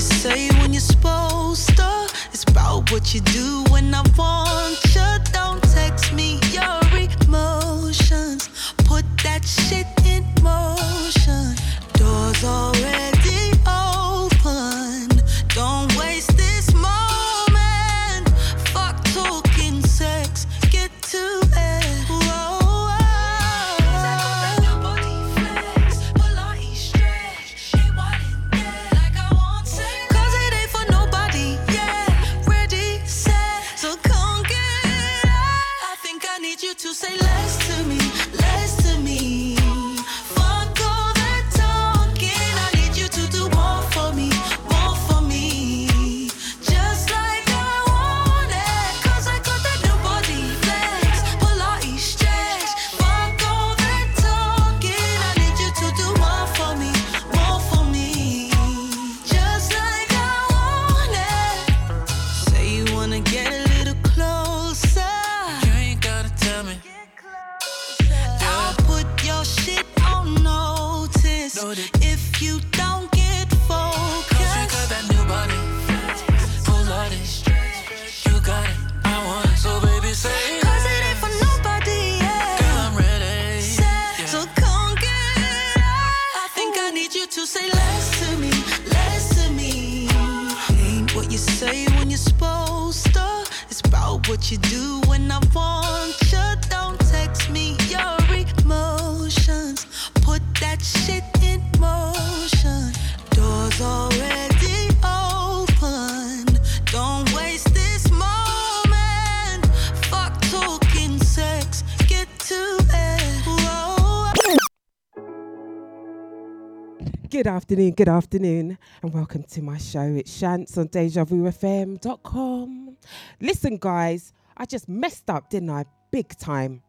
you say when you're supposed to. It's about what you do when I want you. Don't text me your emotions. Put that shit in motion. Doors always afternoon, good afternoon, and welcome to my show. It's Shants on DejaVuFM.com. Listen, guys, I just messed up, didn't I? Big time.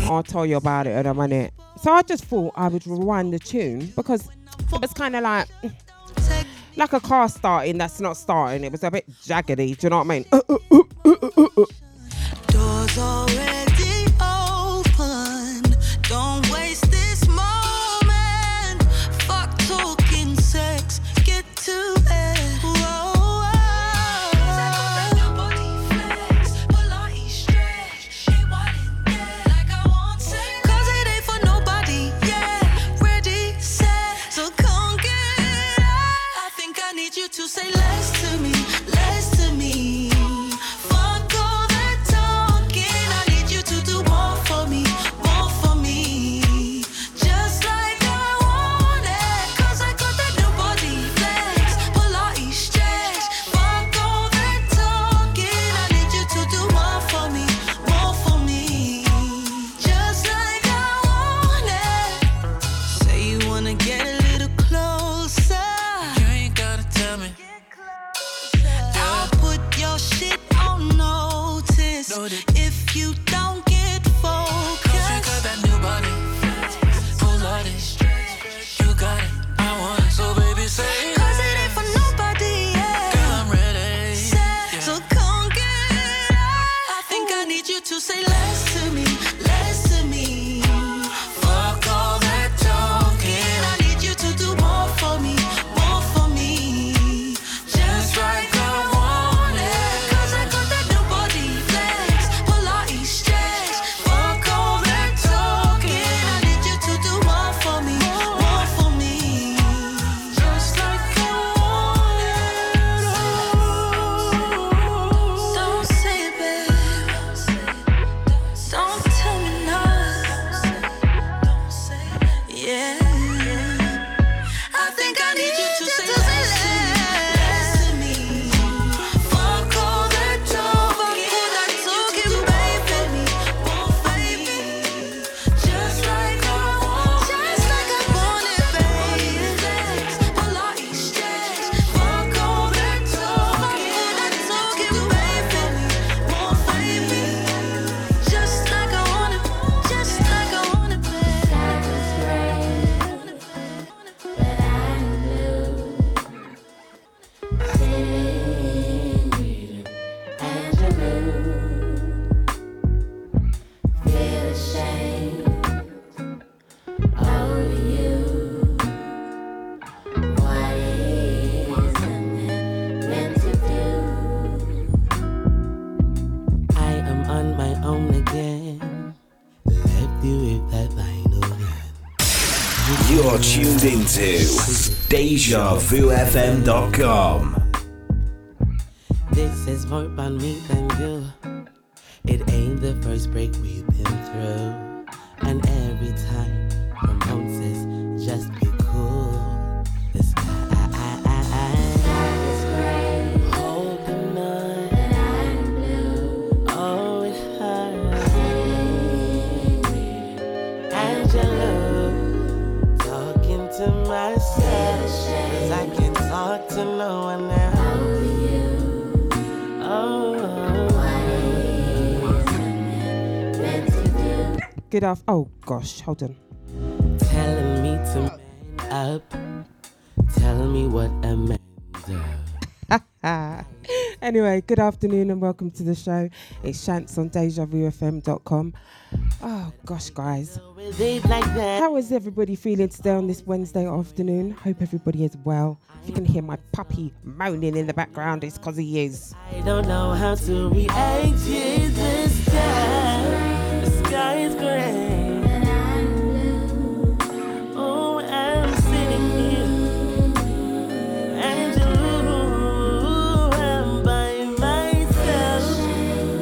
I'll tell you about it in a minute. So I just thought I would rewind the tune because it was kind of like like a car starting that's not starting. It was a bit jaggedy. Do you know what I mean? DejaVuFM.com. This is more about me Oh, off. Oh gosh, hold on. telling me to man up. Telling me what a man does. anyway, good afternoon and welcome to the show. It's Shants on DejaVuFM.com. Oh gosh, guys, So with it like that. how is everybody feeling today on this Wednesday afternoon? Hope everybody is well. If you can hear my puppy moaning in the background, it's because he is. I don't know how to react to the sky. Is gray. Oh, I'm sitting here. And you, I'm by myself.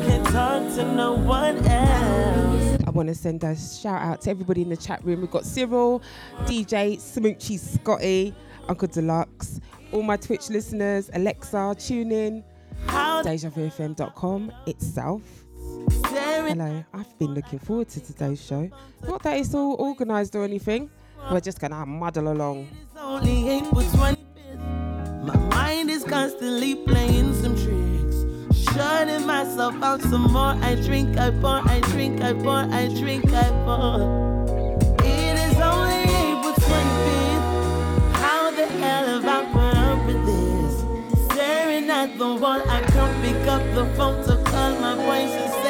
Can't talk to no one else. I want to send a shout out to everybody in the chat room. We've got Cyril, DJ, Smoochie, Scotty, Uncle Deluxe, all my Twitch listeners, Alexa, tune in, DejaVuFM.com itself. Hello, I've been looking forward to today's show. Not that it's all organised or anything. We're just gonna muddle along. It's only April 25th. My mind is constantly playing some tricks. Shutting myself out some more. I drink, I pour, I drink, I pour, I drink, I pour. It is only April 25th. How the hell have I put up with this? Staring at the wall, I can't pick up the phone to call my boys and say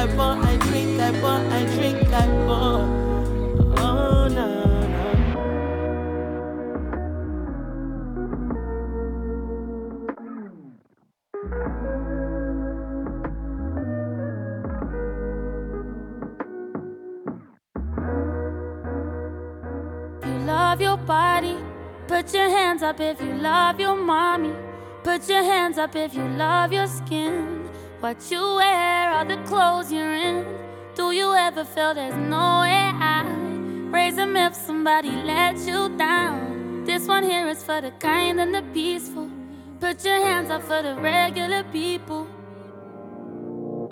I drink, I drink, I pour, I drink, I pour. Oh, no, love your body, put your hands up if you love your mommy. Put your hands up if you love your skin. What you wear, all the clothes you're in. Do you ever feel there's no way out? Raise them if somebody let you down. This one here is for the kind and the peaceful. Put your hands up for the regular people.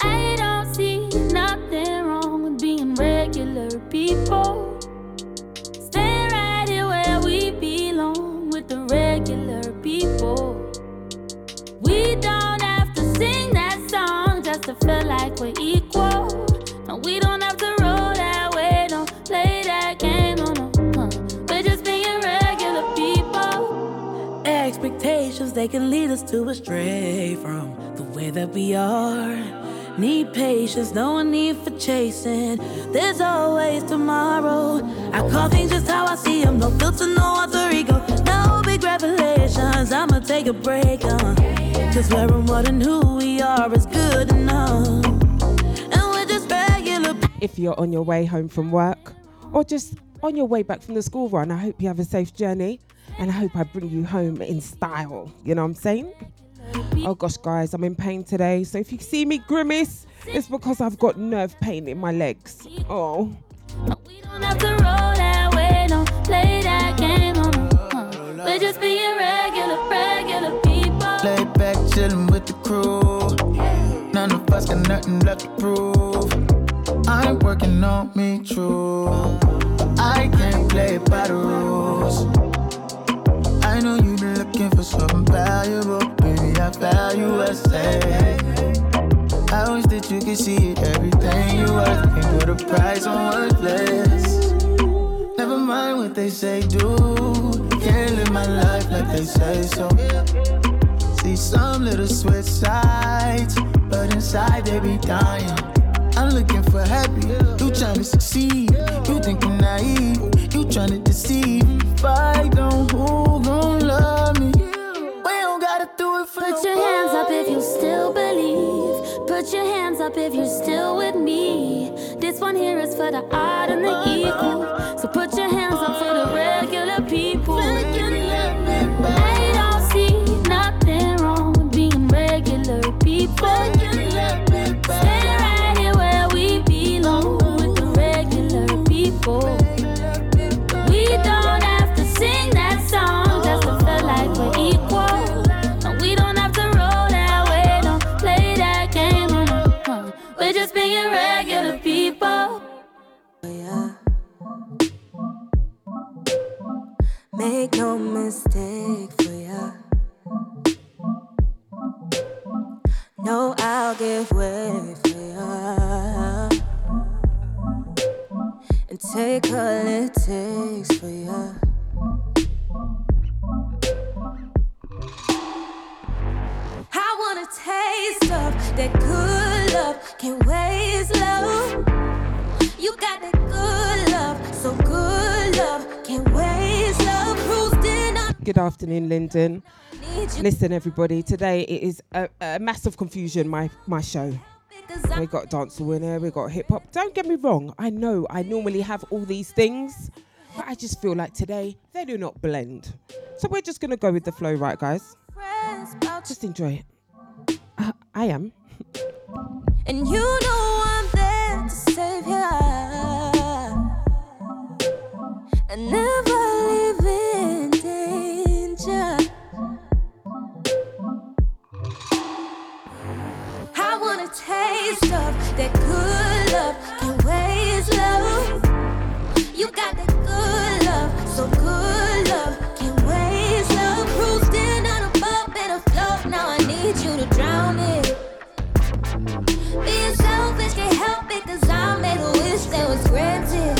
I don't see nothing wrong with being regular people. Stay right here where we belong with the regular people. To feel like we're equal. No, we don't have to roll that way, don't play that game, no, no. Huh. We're just being regular people. Expectations, they can lead us to astray from the way that we are. Need patience, no need for chasing. There's always tomorrow. I call things just how I see them, no filter, no alter ego. No big revelations, I'ma take a break, uh. Cause we're more than who we are is good enough. And we're just regular If you're on your way home from work or just on your way back from the school run, I hope you have a safe journey and I hope I bring you home in style. You know what I'm saying? Oh gosh, guys, I'm in pain today. So if you see me grimace, it's because I've got nerve pain in my legs. Oh. We don't have to roll that way, don't play that game, no, no. Uh, we're just being regular, regular people. Chillin' with the crew. None of us got nothing left to prove. I'm working on me true. I can't play by the rules. I know you been looking for something valuable. Baby, I value us. I wish that you could see it, everything you worth. Can't put a price on worthless. Never mind what they say, do. Can't live my life like they say so. Some little switch sides, but inside they be dying. I'm looking for happy, you trying to succeed. You think I'm naive, You trying to deceive. If I don't, who gon' love me? We don't gotta do it for Put your hands up if you still believe. Put your hands up if you're still with me. This one here is for the odd and the equal. So put your hands up for the regular Make no mistake for ya. No, I'll give way for ya. And take all it takes for ya. I want a taste of that good Good afternoon, Lyndon. Listen, everybody. Today it is a, a massive confusion. My my show. We got dancehall in there. We got hip hop. Don't get me wrong. I know I normally have all these things, but I just feel like today they do not blend. So we're just gonna go with the flow, right, guys? Just enjoy it. I, I am. And you know I'm there to save ya. And never taste of that good love. Can't waste love. You got that good love, so good love. Can't waste love. Cruising on a bump and a float. Now I need you to drown it. Being selfish can't help it, cause I made a wish that was granted.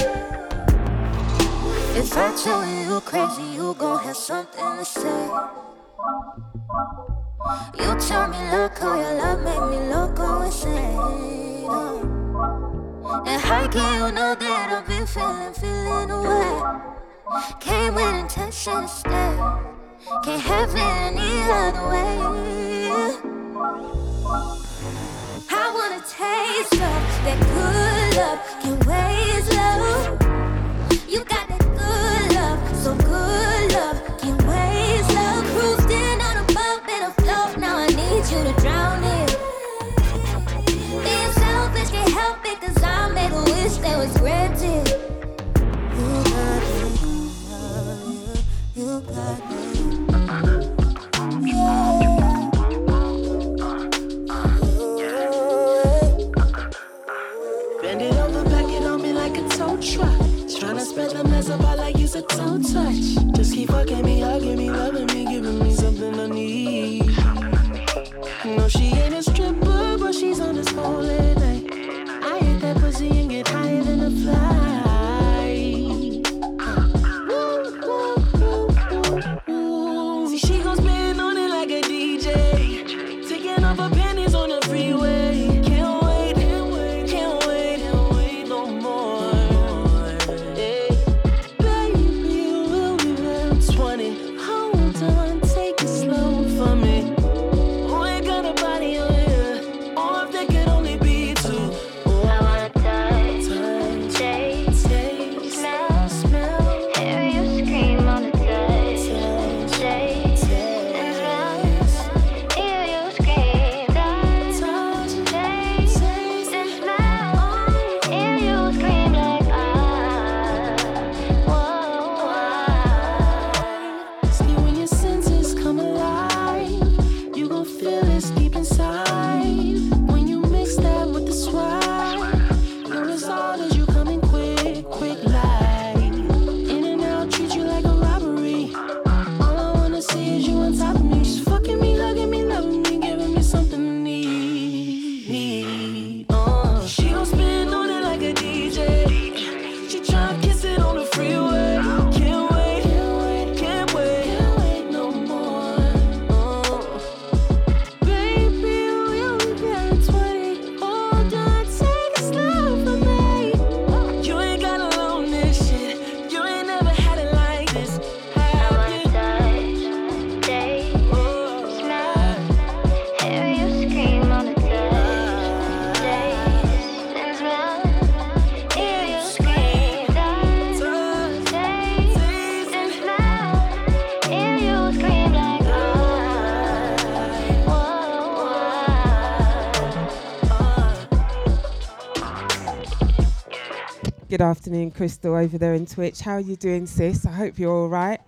If I tell you crazy, you gon' have something to say. You tell me, how your love make me loco insane. And how can you know that I've been feeling, feeling away? Came with intention to stay. Can't have it any other way. I wanna taste of that good love. Can't waste love. You got that good love, so good love. That was granted. You got it. You got it. Bend it over, back it on me like a tow truck. Tryna spread the mess about like it's a toe touch. Just keep fucking me, hugging me, loving me, giving me something I need. No, she ain't a stripper, but she's on this phone listening, Crystal, over there in Twitch. How are you doing, sis? I hope you're all right.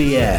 TCL.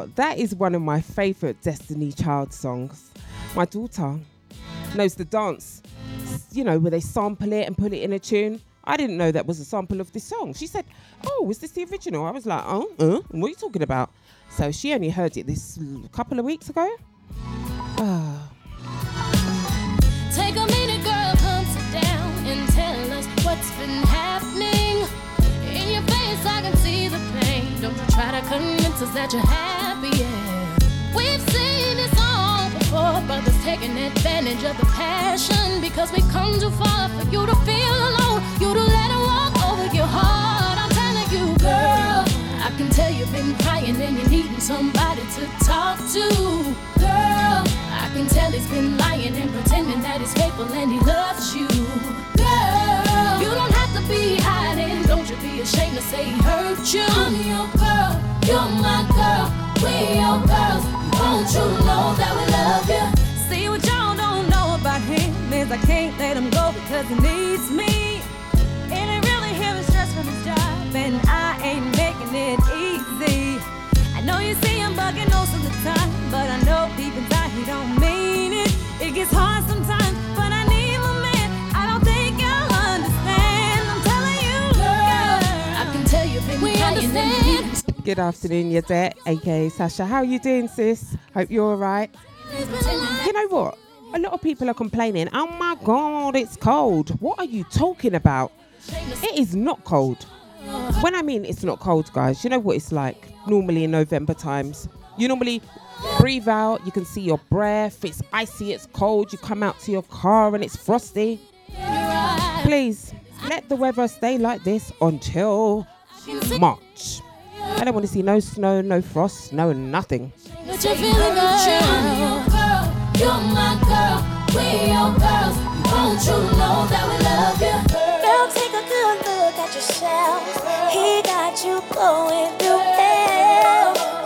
what? That is one of my favourite Destiny Child songs. My daughter knows the dance, you know, where they sample it and put it in a tune. I didn't know that was a sample of this song. She said, Oh, is this the original? I was like, Oh, uh, what are you talking about? So she only heard it this couple of weeks ago. Take a minute, girl, down and tell us what's been happening. In your face, I can try to convince us that you're happy, yeah. We've seen this all before, brothers taking advantage of the passion because we come too far for you to feel alone. You to let it walk over your heart. I'm telling you, girl. I can tell you've been crying and you're needing somebody to talk to, girl. I can tell he's been lying and pretending that he's faithful and he loves you, girl. You don't ashamed to say he hurt you. I'm your girl. You're my girl. We your girls. Don't you know that we love you? See what y'all don't know about him is I can't let him go because he needs me. And I really hear the stress from his job, and I ain't making it easy. I know you see him bugging most of the time, but I know deep inside he don't mean it. It gets hard sometimes, good afternoon, Yadette, aka Sasha. How are you doing, sis? Hope you're all right. You know what? A lot of people are complaining. Oh my God, it's cold. What are you talking about? It is not cold. When I mean it's not cold, guys, you know what it's like normally in November times. You normally breathe out, you can see your breath, it's icy, it's cold, you come out to your car and it's frosty. Please let the weather stay like this until March. I don't want to see no snow, no frost, no nothing. But you're feeling girl. You're my girl. We your girls. Won't you know that we love you? Girl, take a good look at yourself. He got you going through hell.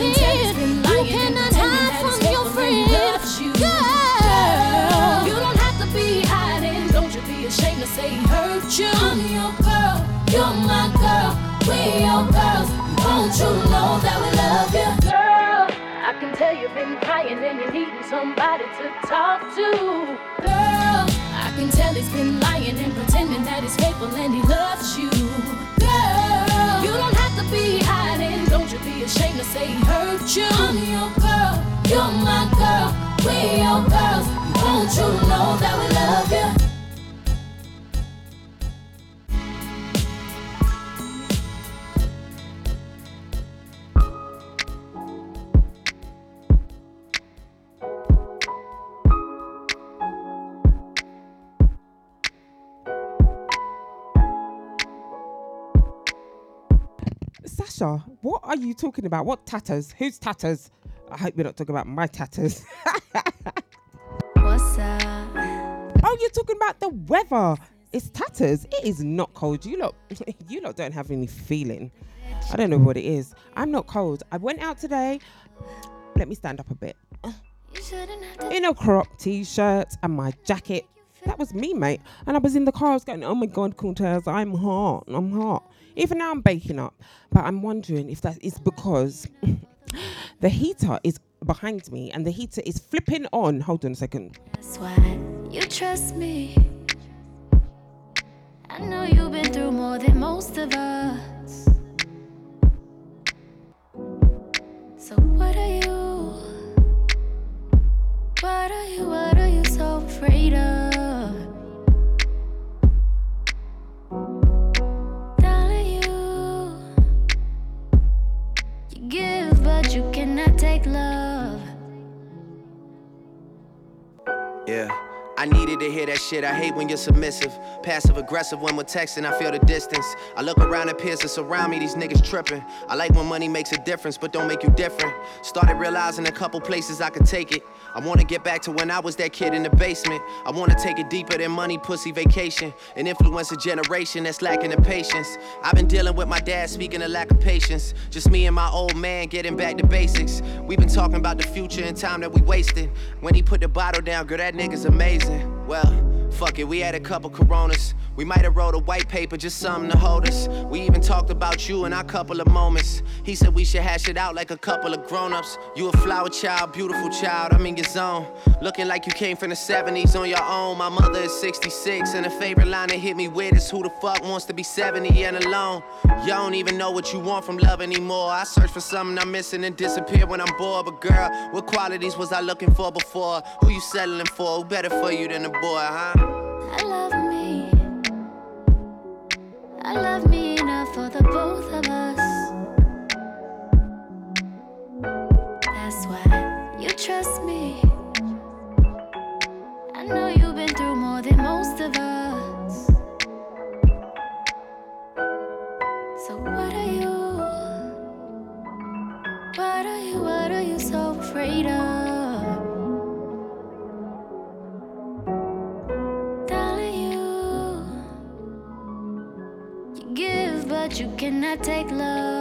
Lying and cannot hide from your faithful and he friend. Girl. You don't have to be hiding. Don't you be ashamed to say hurt you. I'm your girl. You're my girl. We your girls. Won't you know that we love you? Girl, I can tell you've been crying and you're needing somebody to talk to. Girl, I can tell he's been lying and pretending that he's faithful and he loves you. Ashamed to say he hurt you. I'm your girl. You're my girl. We your girls. Won't you know that we love you? What are you talking about? What tatters? Whose tatters? I hope you're not talking about my tatters. What's up? oh, you're talking about the weather. It's tatters. It is not cold. You lot, you lot don't have any feeling. I don't know what it is. I'm not cold. I went out today. Let me stand up a bit. In a crop t-shirt and my jacket. That was me, mate. And I was in the car. I was going, "Oh my God, Cortez, I'm hot. I'm hot." Even now, I'm baking up. But I'm wondering if that is because the heater is behind me and the heater is flipping on. Hold on a second. That's why you trust me. I know you've been through more than most of us. So what are you? What are you? What are you so afraid of? Take love. I needed to hear that shit. I hate when you're submissive. Passive aggressive when we're texting, I feel the distance. I look around at peers that surround me, these niggas tripping. I like when money makes a difference, but don't make you different. Started realizing a couple places I could take it. I wanna get back to when I was that kid in the basement. I wanna take it deeper than money, pussy, vacation. And influence a generation that's lacking the patience. I've been dealing with my dad speaking of lack of patience. Just me and my old man getting back to basics. We've been talking about the future and time that we wasted. When he put the bottle down, girl, that nigga's amazing. Well, fuck it, we had a couple coronas. We might have wrote a white paper, just something to hold us. We even talked about you in our couple of moments. He said we should hash it out like a couple of grown-ups. You a flower child, beautiful child, I'm in your zone. Looking like you came from the 70s on your own. My mother is 66, and a favorite line that hit me with is who the fuck wants to be 70 and alone? You don't even know what you want from love anymore. I search for something I'm missing and disappear when I'm bored. But girl, what qualities was I looking for before? Who you settling for? Who better for you than a boy, huh? I love me. Enough for the both of us. That's why you trust me. I know you've been through more than most of us. So what are you? What are you? What are you so afraid of? You cannot take love.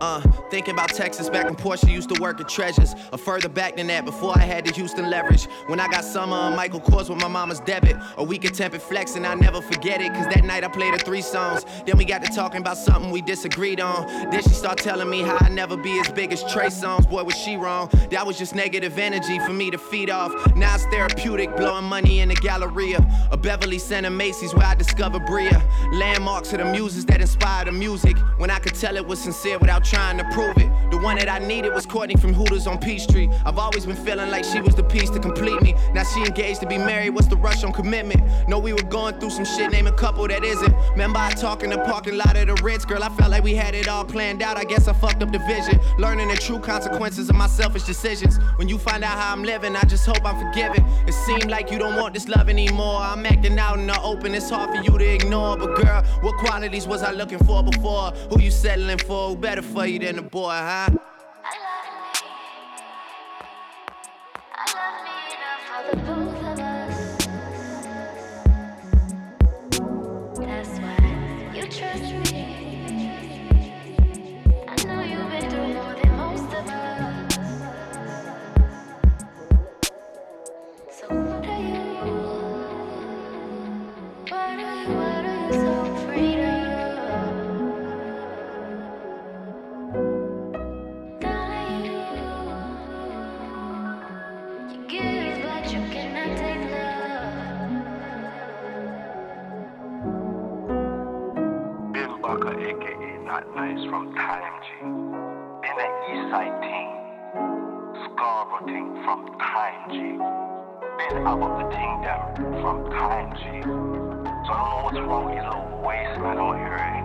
Uh, thinking about Texas back when Portia used to work at Treasures. Or further back than that, before I had the Houston leverage. When I got summer on Michael Kors with my mama's debit. A week of tempered flex, and I never forget it. Cause that night I played her three songs. Then we got to talking about something we disagreed on. Then she started telling me how I never be as big as Trey Songz. Boy, was she wrong. That was just negative energy for me to feed off. Now it's therapeutic, blowing money in the Galleria. A Beverly Center Macy's where I discovered Bria. Landmarks of the muses that inspire the music. When I could tell it was sincere without trying to prove it. The one that I needed was Courtney from Hooters on Peachtree. I've always been feeling like she was the piece to complete me. Now she engaged to be married, what's the rush on commitment? Know we were going through some shit, name a couple that isn't. Remember I talk in the parking lot of the Ritz, girl, I felt like we had it all planned out. I guess I fucked up the vision. Learning the true consequences of my selfish decisions. When you find out how I'm living, I just hope I'm forgiven. It seemed like you don't want this love anymore. I'm acting out in the open, it's hard for you to ignore. But girl, what qualities was I looking for before? Who you settling for? Who better for you than a boy, huh? Not from Time G. The East Side team. Scarborough team from Time G. Been about the team from Time G. So I don't know what's wrong with these little waste man out here, eh?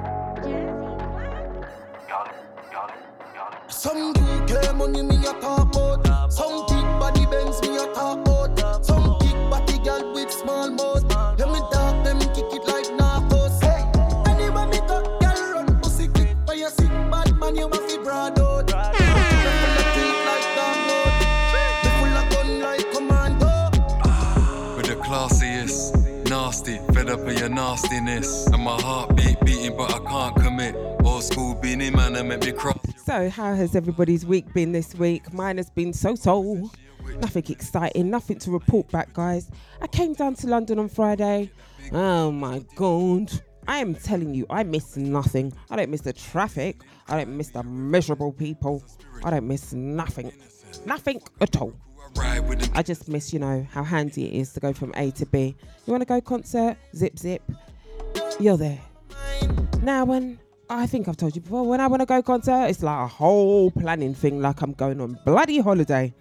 Y'all, y'all, y'all. Some girl money me a talk about. Some big body Benz me a talk about. Some nastiness. And my heartbeat beating, but I can't commit. Old school Beenie Man, that make me cross. So, how has everybody's week been this week? Mine has been so so. Nothing exciting, nothing to report back, guys. I came down to London on Friday. Oh my god. I am telling you, I miss nothing. I don't miss the traffic. I don't miss the miserable people. I don't miss nothing. Nothing at all. I just miss, you know, how handy it is to go from A to B. You want to go concert? Zip, zip. You're there. Now, when I think I've told you before, when I want to go concert, it's like a whole planning thing, like I'm going on bloody holiday.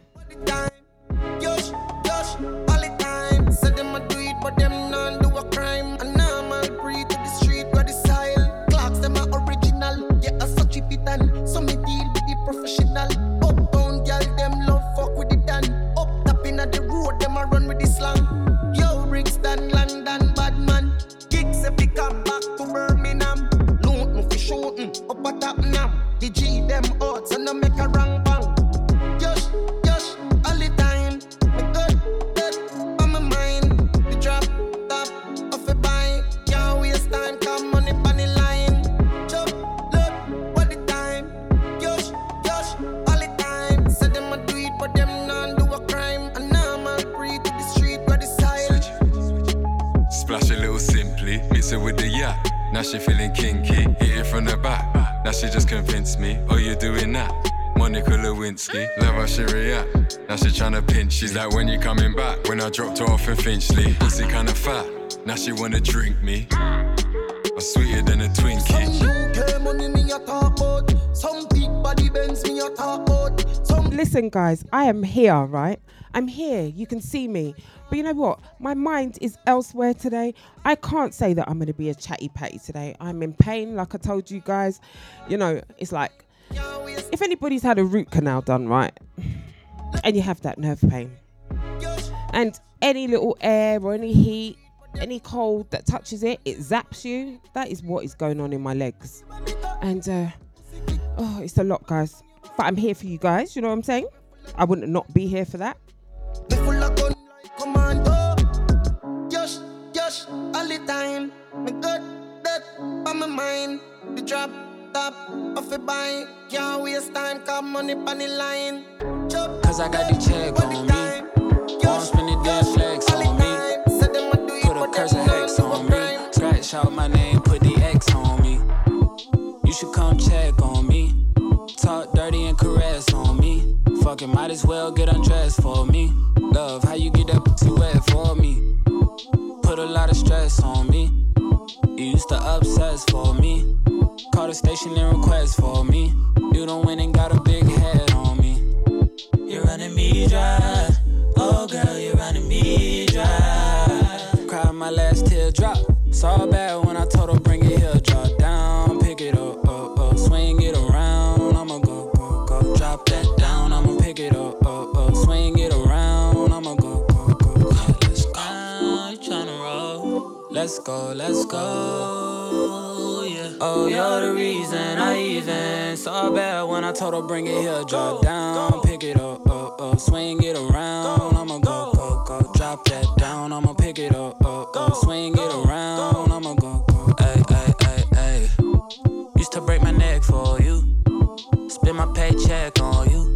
Monica Lewinsky, love how she react. Now she tryna pinch, she's like when you coming back. When I dropped her off in Finchley, pussy kinda fat. Now she wanna drink me, I'm sweeter than a Twinkie. UK money me a talk about. Some big body Benz me a talk about. Some Listen, guys, I am here, right? I'm here. You can see me. But you know what? My mind is elsewhere today. I can't say that I'm going to be a chatty patty today. I'm in pain, like I told you guys. You know, it's like if anybody's had a root canal done, right? And you have that nerve pain. And any little air or any heat, any cold that touches it, it zaps you. That is what is going on in my legs. And uh, oh, it's a lot, guys. But I'm here for you guys. You know what I'm saying? I wouldn't not be here for that. Yosh, yosh, all the time. Me good, that on my mind. The drop, top, off a buy. Can't waste time, come money on the line. Chop, Cause I got the check on me. Won't spend the damn flex on me. Put a curse of X on me. Scratch out my name, put the X on me. You should come check on me. Talk dirty and caress on me. Fucking might as well get undressed for me. Love, how you get that pussy wet for me? Put a lot of stress on me. You used to obsess for me. Call the station and request for me. You don't win and got a big head on me. You're running me dry. Oh, girl, you're running me dry. Cried my last tear drop. Saw bad when I told her bring it here. Drop down, pick it up, up, up. Swing it around. I'ma go, go, go. Drop that down. I'ma pick it up, up, up. Swing it around. I'ma go, go, go. Yeah, let's go. You tryna roll? Let's go, let's go. Oh, you're the reason I even saw bad when I told her bring it here. Drop down, pick it up, up, up. Swing it around. I'ma go, go, go. Drop that down. I'ma pick it up, up, up. Swing it around. I'ma go, go. Ay, ay, ay, ay. Used to break my neck for you. Spend my paycheck on you.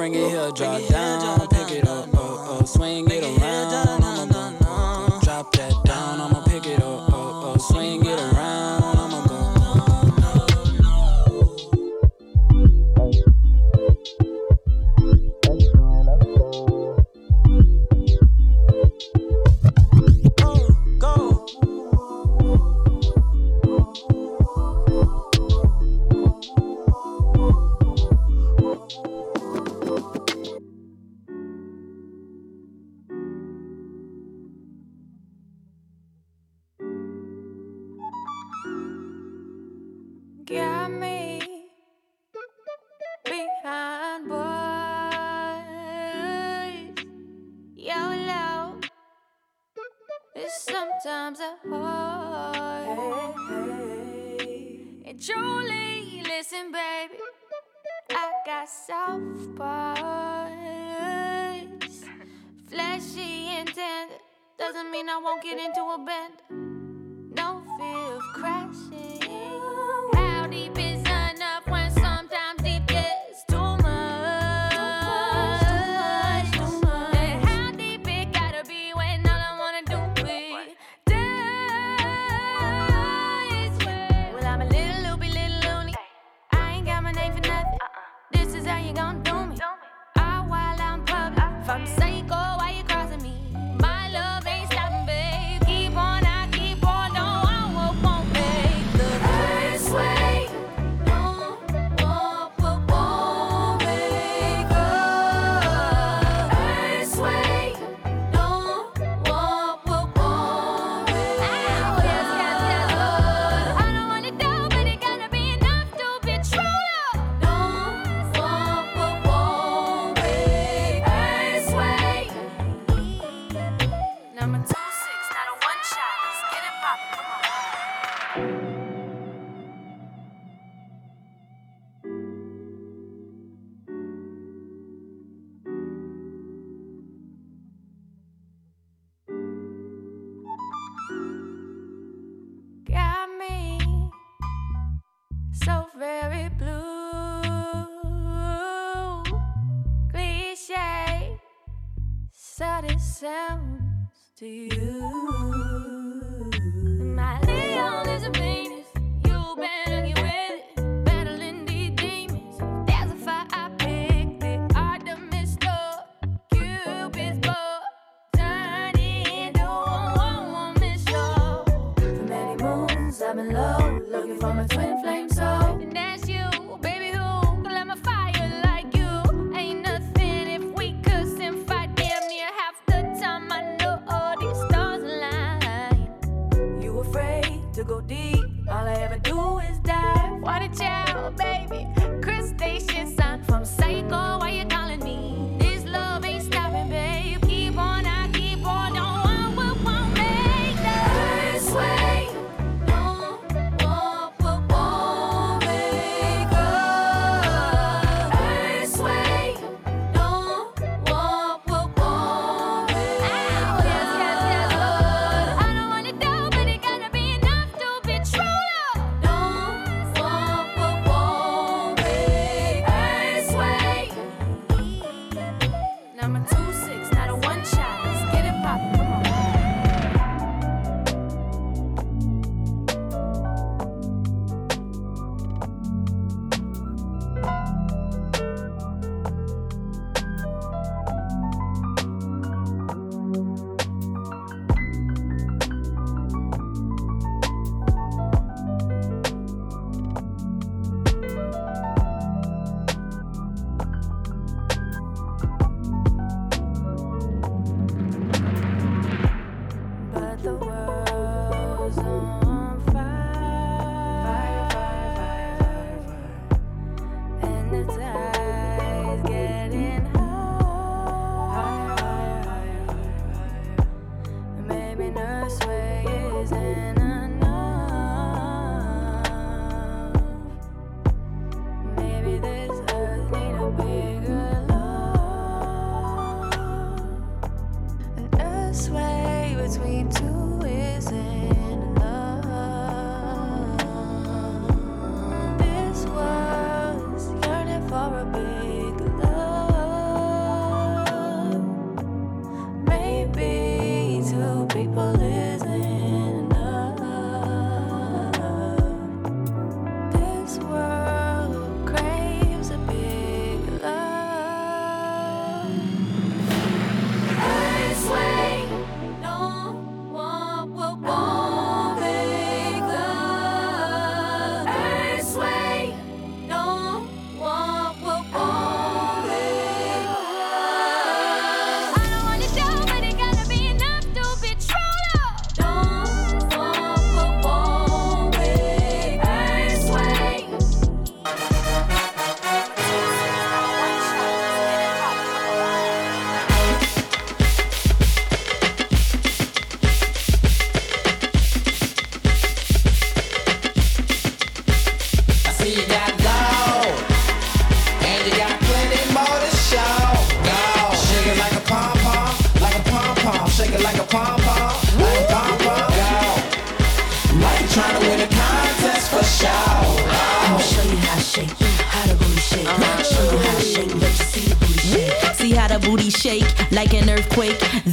Bring it here. Drop sounds to you. My Leon is a Venus, you better get with it. Battling these demons, there's a fight I picked it. Artemis door, Cupid's bow, turn into a one-woman show. For many moons I've been low, looking for my twin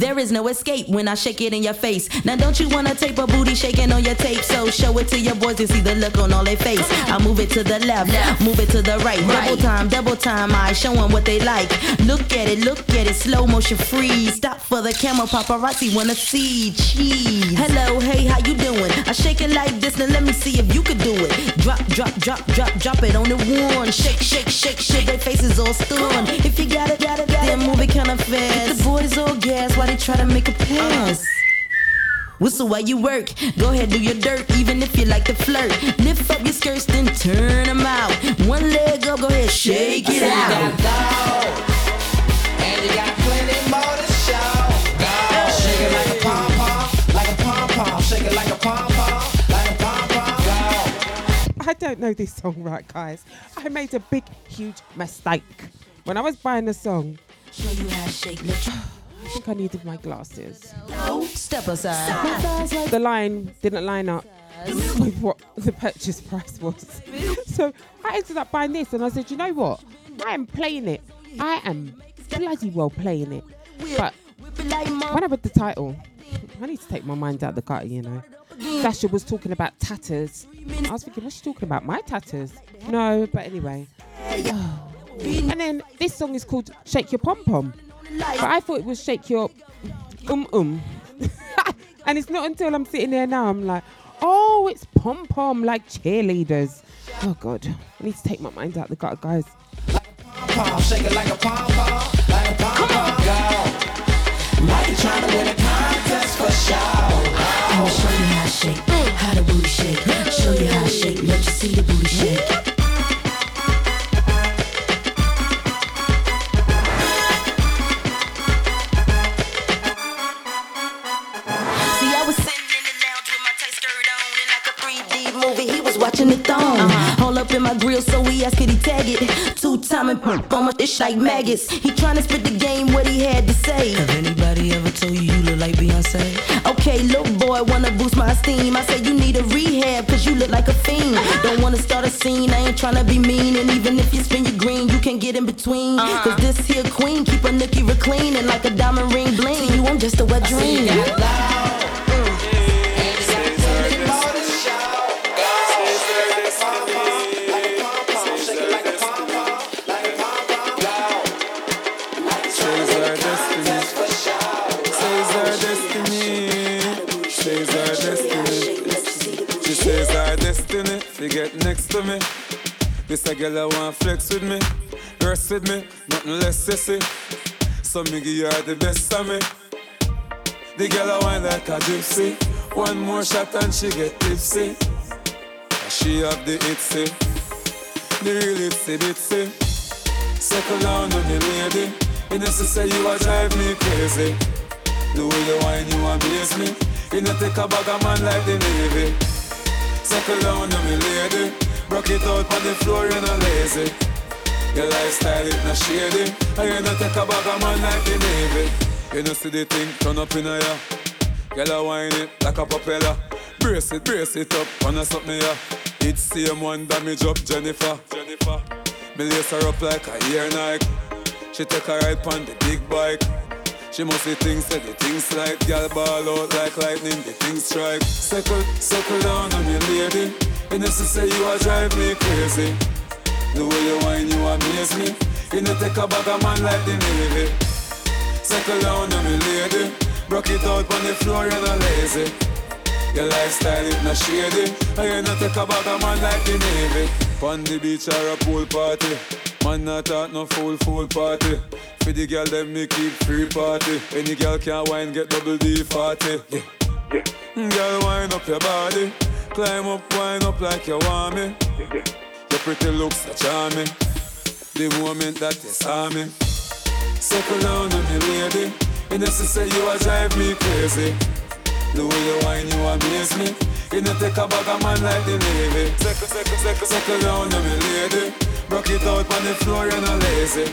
There is no escape when I shake it in your face. Now don't you wanna tape a booty shaking on your tape? So show it to your boys and see the look on all their face. I move it to the left, move it to the right. Double time, double time. I show 'em what they like. Look at it, look at it, slow motion freeze. Stop for the camera, paparazzi wanna see. Cheese. Hello, hey, how you doing? I shake it like this, now let me see if you could do it. Drop, drop, drop, drop, drop it on the one. Shake, shake, shake, shake. Their faces all stunned. If you got it, got it, got it, then move it kinda fast. The boys all gas while they try to make a pass. Whistle while you work. Go ahead, do your dirt, even if you like to flirt. Lift up your skirts, then turn them out. One leg up, go ahead, shake it out. And you got plenty more to show. Go, shake it like a pom pom, like a pom pom, shake it like a pom pom, like a pom pom. Go. I don't know this song right, guys. I made a big, huge mistake. When I was buying the song, Show you how to shake, let you I think I needed my glasses. step aside. The line didn't line up with what the purchase price was. So I ended up buying this, and I said, you know what? I am playing it. I am bloody well playing it. But when I read the title, I need to take my mind out of the gutter, you know. Dasha was talking about tatters. I was thinking, what's she talking about? My tatters? No, but anyway. And then this song is called Shake Your Pom Pom. But I thought it was Shake Your Um Um. and it's not until I'm sitting there now, I'm like, oh, it's pom pom, like cheerleaders. Oh, God. I need to take my mind out the gutter, guys. shake it like a pom pom, like a pom pom. I'ma show you how to shake, how booty shake. Show you how to shake, let you see the booty shake. Watching the thong. Uh-huh. Hold up in my grill, so we asked could he tag it. Two time and pump on my ish like maggots. He tryna spit the game, what he had to say. Have anybody ever told you you look like Beyonce? Okay, little boy, wanna boost my esteem. I say you need a rehab, cause you look like a fiend. Uh-huh. Don't wanna start a scene, I ain't tryna be mean. And even if you spin your green, you can get in between. Uh-huh. Cause this here queen keep a nookie and like a diamond ring bling. To you, I'm just a wet dream. Says She get next to me. This a girl I want flex with me. Rest with me. Nothing less sissy. So me give her the best of me. The girl I want like a gypsy. One more shot and she get tipsy. She have the itsy. The real itsy bitsy. Settle down on me, lady. You know, say you a drive me crazy. The way you whine, you amaze me. You know, take a bag of man like the Navy. Settle down on me, lady. Rock it out on the floor, you know, lazy. Your lifestyle is not shady. And you know, take a bag of man like the Navy. You know, see the thing turn up in a ya. Girl, I whine it like a propeller. Brace it, brace it up, wanna something ya. It's same one damage up, Jennifer. Jennifer. Me lace her up like a ear Nike. She take a ride on the big bike. She must see things that the things like Girl ball out like lightning, the things strike. Circle, circle down on me lady. You know she say you are drive me crazy. The way you whine you amaze me. You know take a bag of man like the Navy. Circle down on me lady. Rock it out on the floor, you're not lazy. Your lifestyle is not shady. I you know take a bag of man like the Navy. On the beach or a pool party Man not talk no fool fool party. For the girl them me keep free party. Any girl can wine get double D party yeah. Yeah. Girl wind up your body. Climb up wind up like you want me. Your pretty looks are charming. The moment that you saw me. Circle down on me lady You know she say you a drive me crazy. The way you whine you amaze me. You know take a bag of man like the Navy. Circle, circle, circle, circle down on me lady Rock it out on the floor, you're not lazy.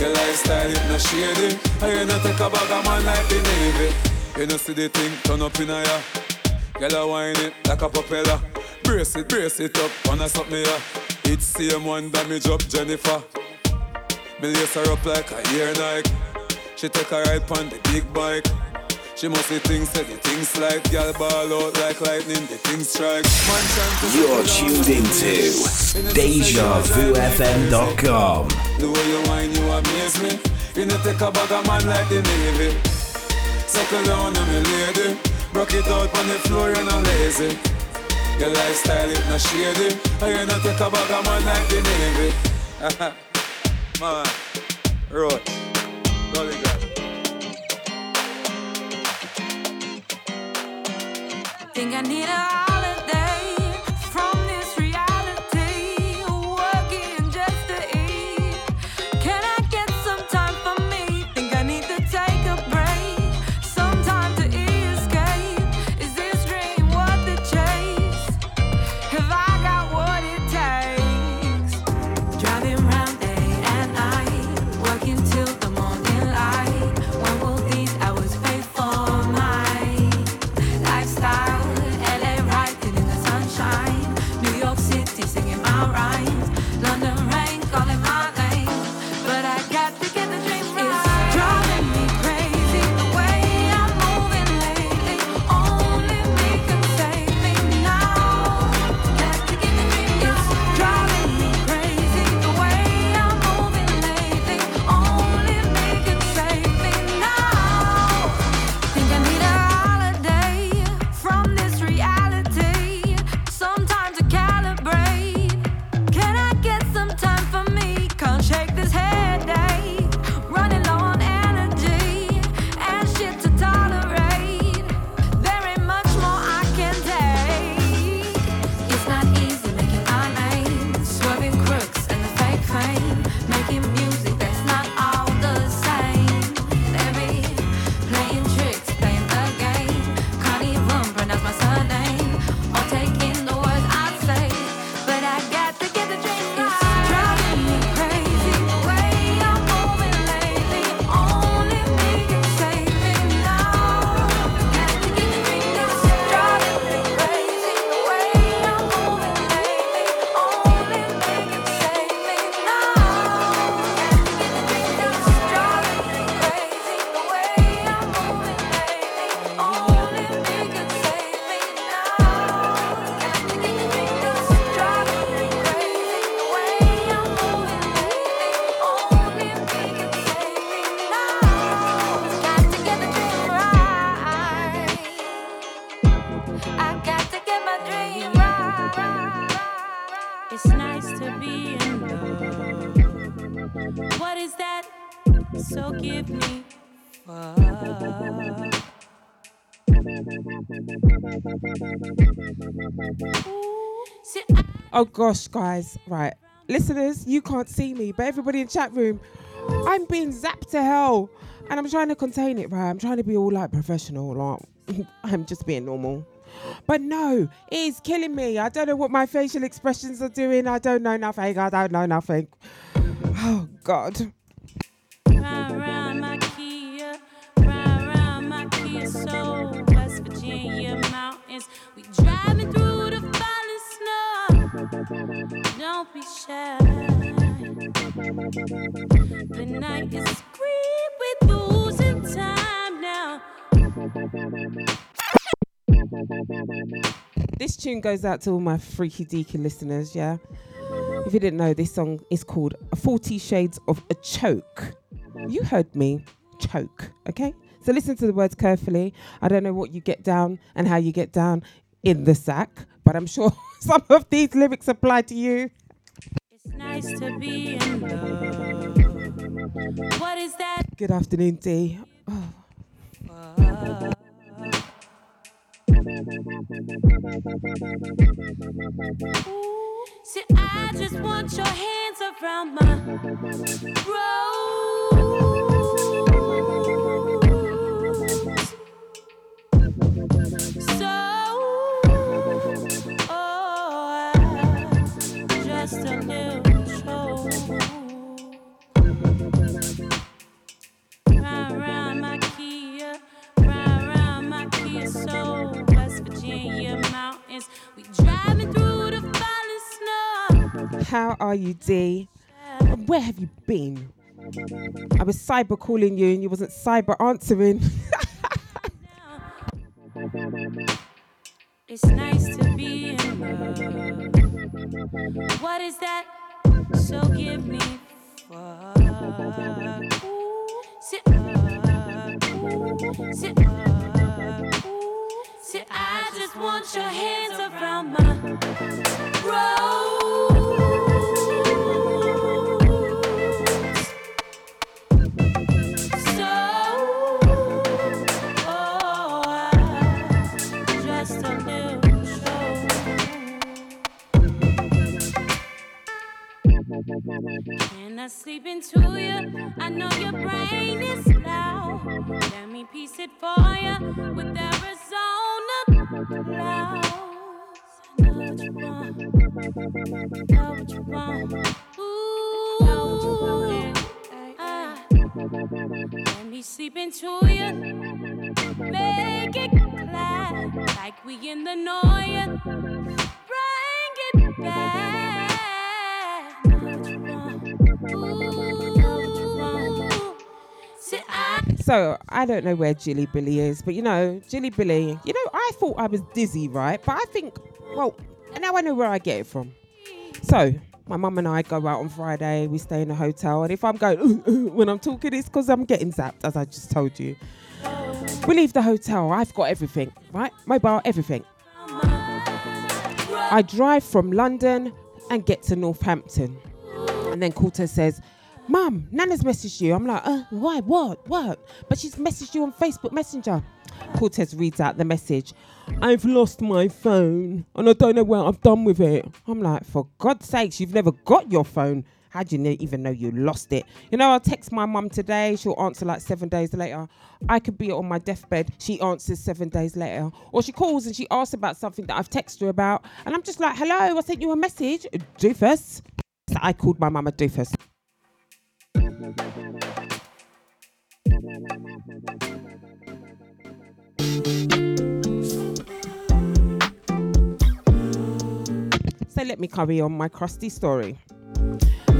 Your lifestyle is not shady. And you know take a bag of man like the Navy. You know see the thing turn up in a ya. Girl I whine it like a propeller. Brace it, brace it up, wanna me ya It's same one damage up Jennifer. Me lace her up like a ear Nike. She take a ride on the big bike she must see things that the things like Girl ball out like lightning, the things strike Man You're tuned into DejaVuFM.com. The way you whine, you amaze me. You know, take a bag of man like the Navy. Circle down on me, lady. Rock it out on the floor, you're not lazy. Your lifestyle is not shady. And you know, take a bag of man like the Navy. man, road, Think I need a Oh gosh, guys, right. Listeners, you can't see me, but everybody in chat room, I'm being zapped to hell. And I'm trying to contain it, right? I'm trying to be all like professional. Like I'm just being normal. But no, it is killing me. I don't know what my facial expressions are doing. I don't know nothing. I don't know nothing. Oh God. Don't be shy. We losing time now. This tune goes out to all my freaky deaky listeners, yeah? If you didn't know, this song is called 40 Shades of a Choke. You heard me, choke, okay? So listen to the words carefully. I don't know what you get down and how you get down in the sack, but I'm sure some of these lyrics apply to you. It's nice to be in love. What is that? Good afternoon, D. fuck? See, I just want your hands around my rose. How are you, D? Where have you been? I was cyber calling you and you wasn't cyber answering. It's nice to be in love. What is that? So give me fuck. Sit up, sit up. Sit, I just want your hands around my rose. Can I sleep into you? I know your brain is loud. Let me piece it for you with Arizona clouds. I know what you want. Know what you want. Ooh, want. Ah. Let me sleep into you. Make it clap like we in the noise. Bring it back. So I don't know where Jilly Billy is, but you know, Jilly Billy, you know, I thought I was dizzy, right? But I think, well, and now I know where I get it from. So my mum and I go out on Friday, we stay in a hotel, and if I'm going when I'm talking, it's because I'm getting zapped, as I just told you. We leave the hotel, I've got everything, right? Mobile, everything. I drive from London and get to Northampton. And then Cortez says, Mum, Nana's messaged you. I'm like, uh, why? What? What? But she's messaged you on Facebook Messenger. Cortez reads out the message. I've lost my phone and I don't know what I've done with it. I'm like, for God's sakes, you've never got your phone. How do you even know you lost it? You know, I'll text my mum today. She'll answer like seven days later. I could be on my deathbed. She answers seven days later. Or she calls and she asks about something that I've texted her about. And I'm just like, hello, I sent you a message. Doofus. So I called my mum a doofus. So let me carry on my crusty story.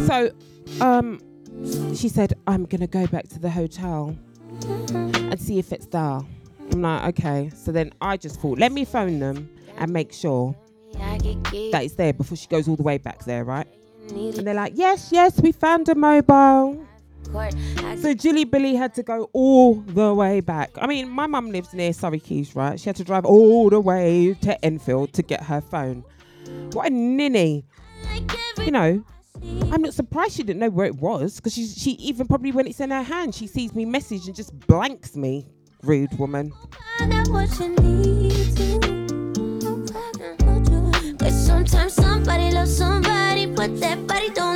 So, um, she said, I'm gonna go back to the hotel and see if it's there. I'm like, okay. So then I just thought, let me phone them and make sure that it's there before she goes all the way back there, right? And they're like, yes, yes, we found a mobile. So Jilly Billy had to go all the way back. I mean, my mum lives near Surrey Quays, right? She had to drive all the way to Enfield to get her phone. What a ninny. You know, I'm not surprised she didn't know where it was because she, she even probably when it's in her hand, she sees me message and just blanks me. Rude woman. But sometimes somebody loves somebody, but that body don't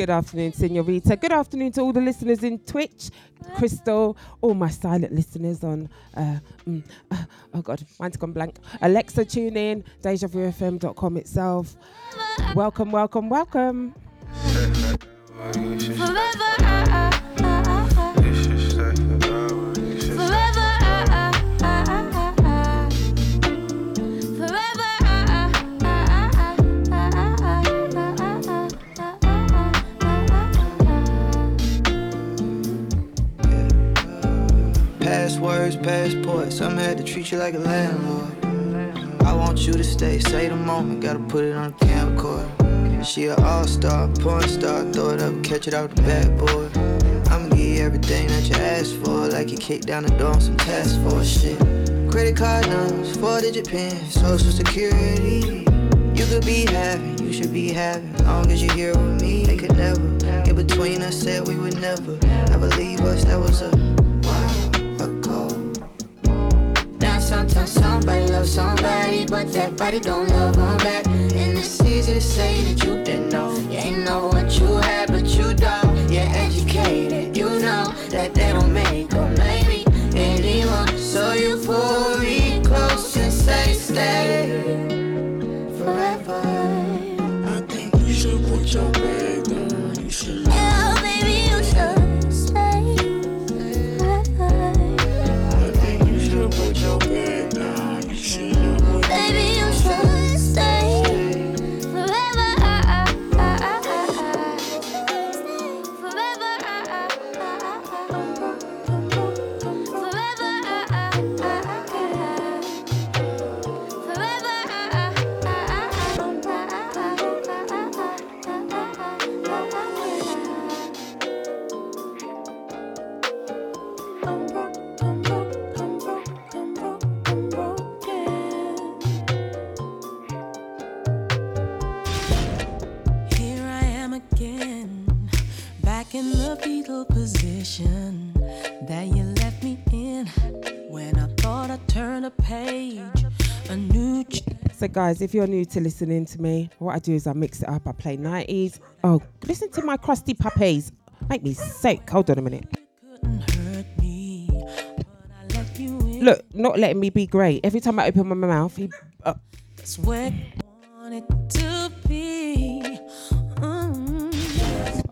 Good afternoon, Senorita. Good afternoon to all the listeners in Twitch, Crystal, all my silent listeners on, uh, mm, uh, oh God, mine's gone blank. Alexa, tune in, DejaVuFM.com itself. Welcome, welcome, welcome. Forever, ah, Passwords, passports, some had to treat you like a landlord. I want you to stay, say the moment, gotta put it on the camcorder. She a all-star, porn star, throw it up, catch it out the backboard. I'ma give you everything that you asked for, like you kicked down the door on some task force shit. Credit card numbers, four-digit pins, social security. You could be having, you should be having, long as you're here with me. They could never, in between us, said we would never, ever leave us. That was a Sometimes somebody loves somebody, but that body don't love them back. And it's easy to say that you didn't know. You ain't know what you had, but you don't. You're educated, you know that they don't make like me anymore. So you pull me close and say stay forever. I think you should put your bag down. Guys, if you're new to listening to me, what I do is I mix it up. I play 90s. Oh, listen to my crusty puppies. Make me sick. Hold on a minute. Look, not letting me be great. Every time I open my mouth, he. Uh,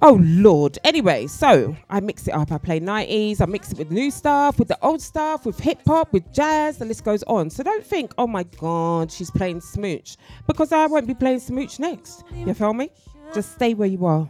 Oh Lord. Anyway, so I mix it up. I play 90s, I mix it with new stuff, with the old stuff, with hip hop, with jazz, the list goes on. So don't think, oh my god, she's playing smooch. Because I won't be playing smooch next. You feel me? Just stay where you are.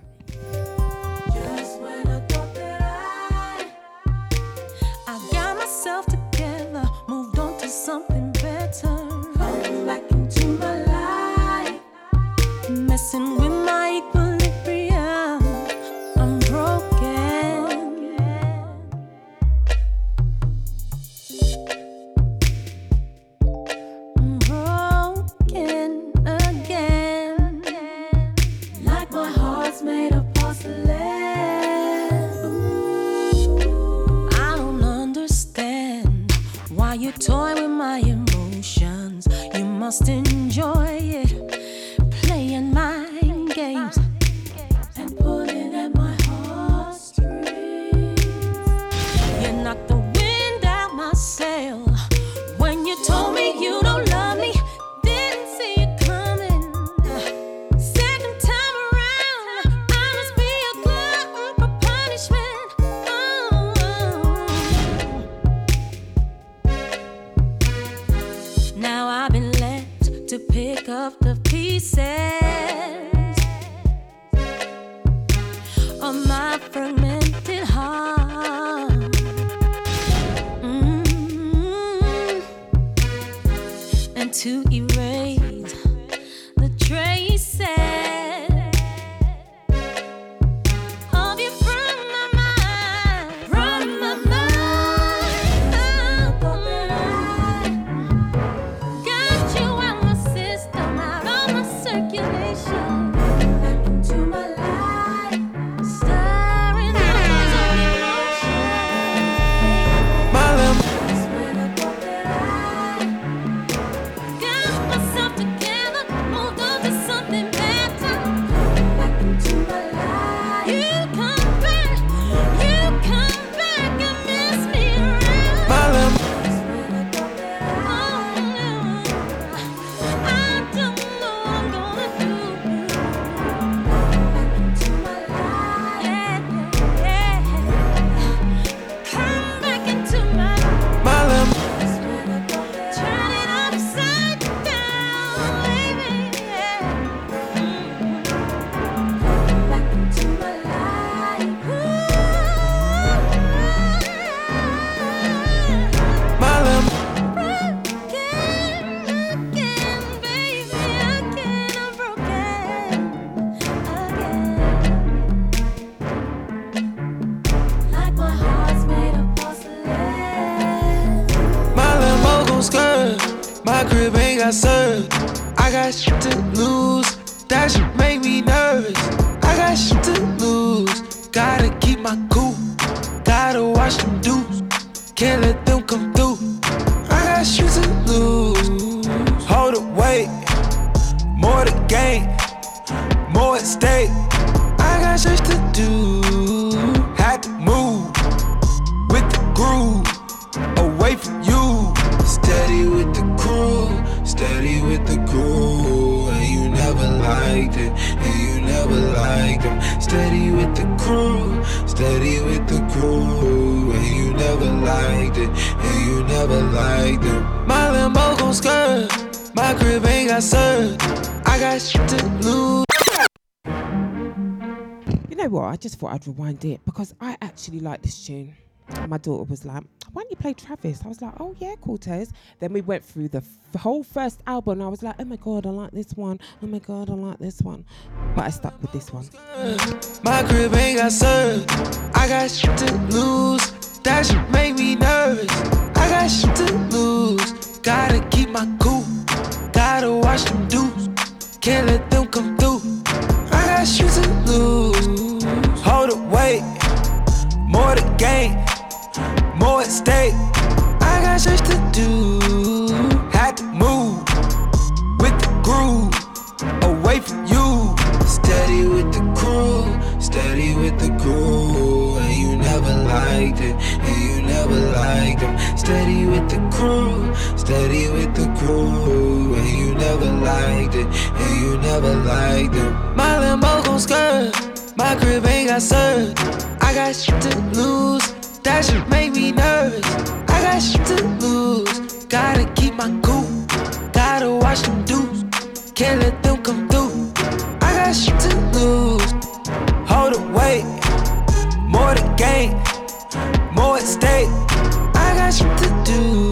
You must I thought I'd rewind it because I actually like this tune. My daughter was like, why don't you play Travis? I was like, oh yeah, Cortez. Then we went through the f- whole first album I was like, oh my God, I like this one. Oh my God, I like this one. But I stuck with this one. My crib ain't got served. I got shit to lose. That shit make me nervous. I got shit to lose. Gotta keep my cool. Gotta watch them dudes. Can't let them come through. I got shit to lose. It, wait. More to gain. More at stake. I got shit to do. Had to move with the groove away from you. Steady with the crew, steady with the crew. And you never liked it, and you never liked them. Steady with the crew, steady with the crew. And you never liked it, and you never liked them. My limo gon' skirt, My crib ain't got served. I got shit to lose. That shit make me nervous. I got shit to lose. Gotta keep my cool. Gotta watch them dudes. Can't let them come through. I got shit to lose. Hold wait. More to gain. More at stake. I got shit to do.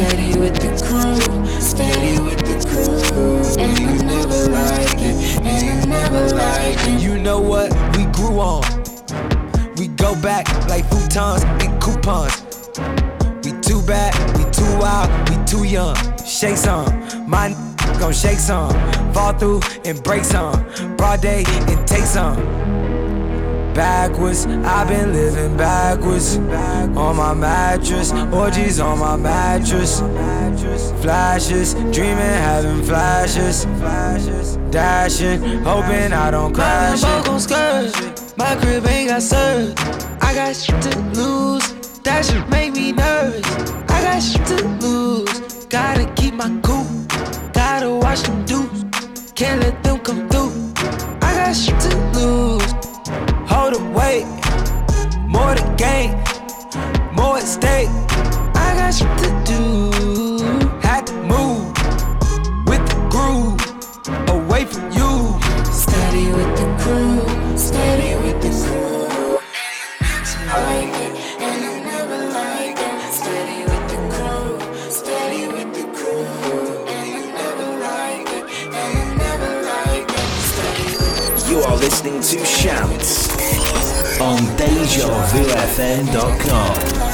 Steady with the crew, steady with the crew. And I never like it, and I never like them. You know what? We grew on. We go back like futons and coupons. We too bad, we too wild, we too young. Shake some, my n- gon' shake some. Fall through and break some. Broad day and take some. Backwards, I've been living backwards. On my mattress, orgies on my mattress. Flashes, dreaming, having flashes. Dashing, hoping I don't crash. My gon' skirt. My crib ain't got served. I got shit to lose. That shit make me nervous. I got shit to lose. Gotta keep my cool. Gotta watch them dudes. Can't let them come through. I got shit to lose. Hold it, wait. More to gain. More at stake. I got shit to do. Had to move with the groove away from you. Steady with the crew, steady with the crew. Like it, and I never like it. Steady with the crew, steady with the crew. And I never like it, and I never like it. Steady with the You are listening to Shants on DejaVuFM.com.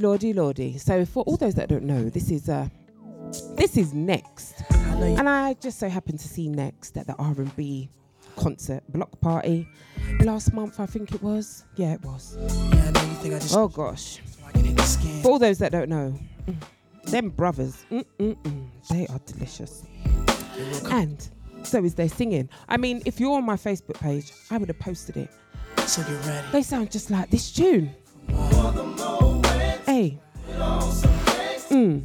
lordy, lordy, lordy. So for all those that don't know, this is uh this is Next, and I just so happened to see Next at the R and B concert block party last month. I think it was. Yeah, it was. Yeah, I know you think I just. Oh gosh. I can hit the skin. For all those that don't know, mm, them brothers, mm, mm, mm, they are delicious. And so is their singing. I mean, if you're on my Facebook page, I would have posted it. So get ready. They sound just like this tune. Mm.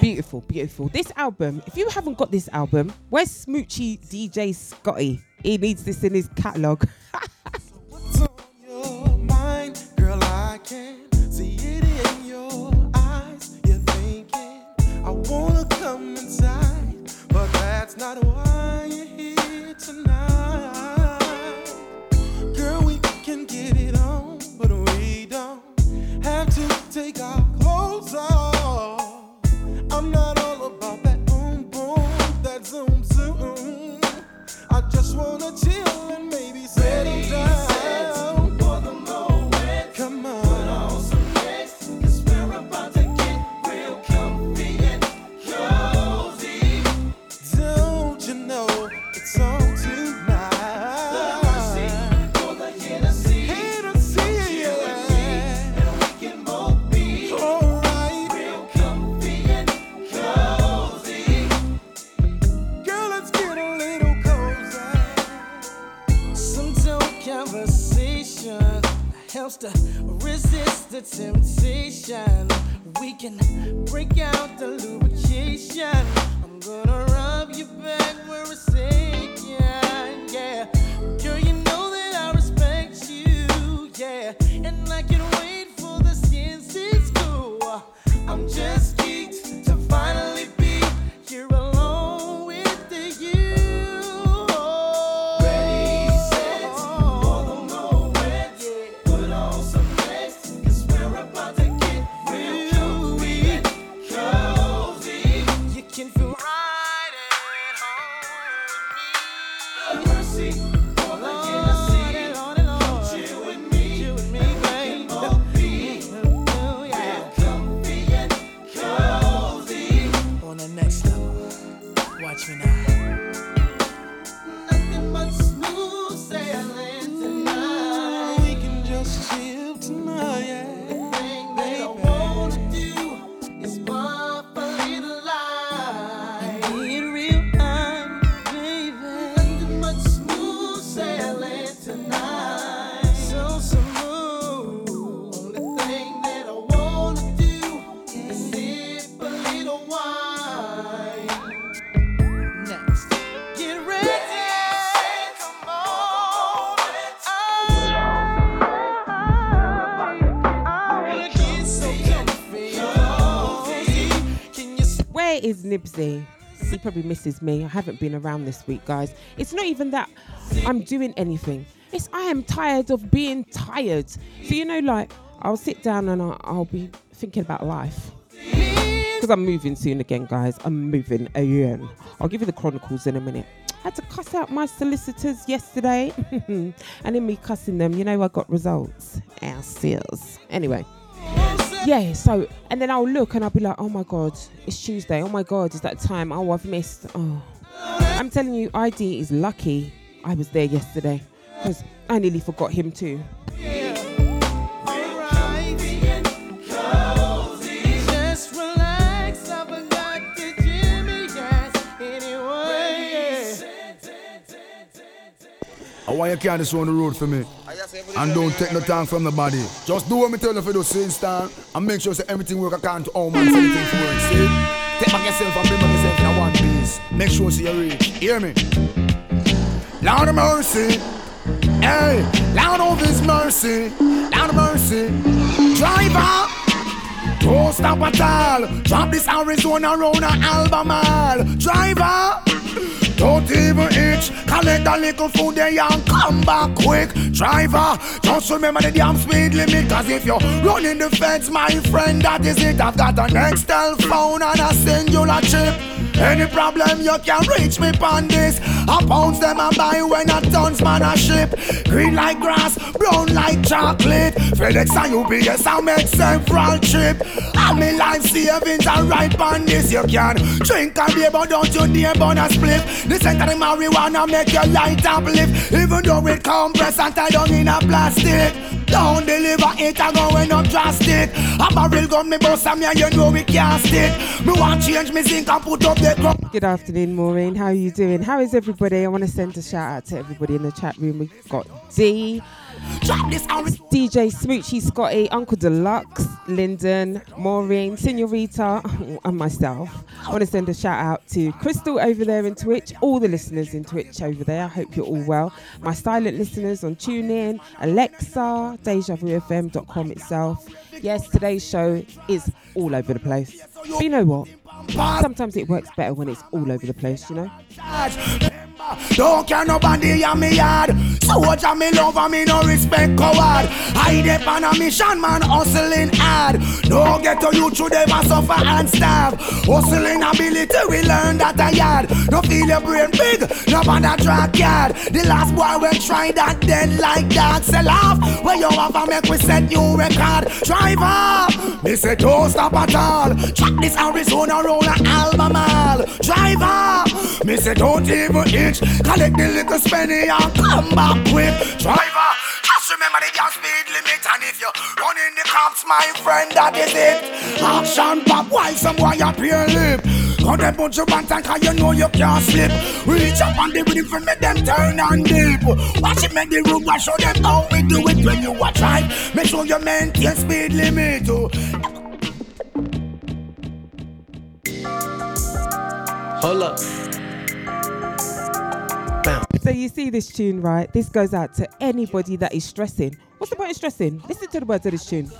Beautiful, beautiful. This album, if you haven't got this album, where's Smoochy DJ Scotty? He needs this in his catalogue. your mind, take our clothes off. I'm not to resist the temptation. We can break out the lubrication. I'm gonna rub you back where it's aching. Yeah, girl, you know that I respect you. Yeah, and I can wait for the skin to school. I'm just probably misses me. I haven't been around this week, guys. It's not even that I'm doing anything. It's I am tired of being tired. So you know, like I'll sit down and I'll, I'll be thinking about life. Because I'm moving soon again, guys. I'm moving again. I'll give you the chronicles in a minute. I had to cuss out my solicitors yesterday, and in me cussing them, you know, I got results. Our seals. Anyway, yeah. So, and then I'll look and I'll be like, oh my god, it's Tuesday. Oh my god, is that time? Oh, I've missed. Oh, I'm telling you, ID is lucky. I was there yesterday because I nearly forgot him too. Just want you carry on the road for me. And don't take no time from the body. Just do what me tell you for do, since time. And make sure say everything work according to all man say everything work. See? Take back yourself and bring back yourself in one piece. Make sure see you reach. Hear me? Lord of mercy. Hey, Lord of his mercy. Lord of mercy. Driver. Don't stop at all. Drop this Arizona round a Albemarle. Driver. Don't even itch. Collect a little food there and come back quick. Driver, just remember the damn speed limit. Cause if you're running the fence, my friend, that is it. I've got an Nextel phone and a Cingular chip. Any problem you can reach me on this. I pounds them and buy when a tons man a ship. Green like grass, brown like chocolate. FedEx and UPS I make several trip. And me life savings are right on this. You can drink a beer but don't you dare burn a split. The scent of the marijuana make your light uplift. Even though it compress and tied down in a plastic. Don't deliver it, I going up drastic. A barrel gun me bust and me and you know we can't stick. Me want change me zinc and put up the crop. Good afternoon, Maureen. How are you doing? How is everybody? I want to send a shout out to everybody in the chat room. We've got D, DJ Smoochy Scotty, Uncle Deluxe, Lyndon, Maureen, Senorita, and myself. I want to send a shout out to Crystal over there in Twitch, all the listeners in Twitch over there. I hope you're all well. My silent listeners on TuneIn, Alexa, DejaVuFM.com itself. Yes, today's show is all over the place. But you know what? Sometimes it works better when it's all over the place, you know? Don't care nobody on me yard. Soldier me love and me no respect coward. I on mission, man, hustling hard. No get to you through them and suffer and starve. Hustling ability, we learn that a yard. No feel your brain big, no man a track yard. The last boy we try that dead like that. Sell off, where you have a make we set new record. Driver, me say don't stop at all. Track this Arizona roll a Albemarle. Driver, me say don't even itch. Collect the little spenny and come back quick. Driver, just remember the gas speed limit. And if you're running the cops, my friend, that is it. Action pop while some boy appear lip. Cut them bunch of bantan cause you know you can't slip. Reach up on the rhythm for make them turn and dip. Watch it make the room, I show them how we do it when you a drive. Make sure you maintain speed limit. oh. Hold up. So you see this tune, right? This goes out to anybody that is stressing. What's the point of stressing? Listen to the words of this tune.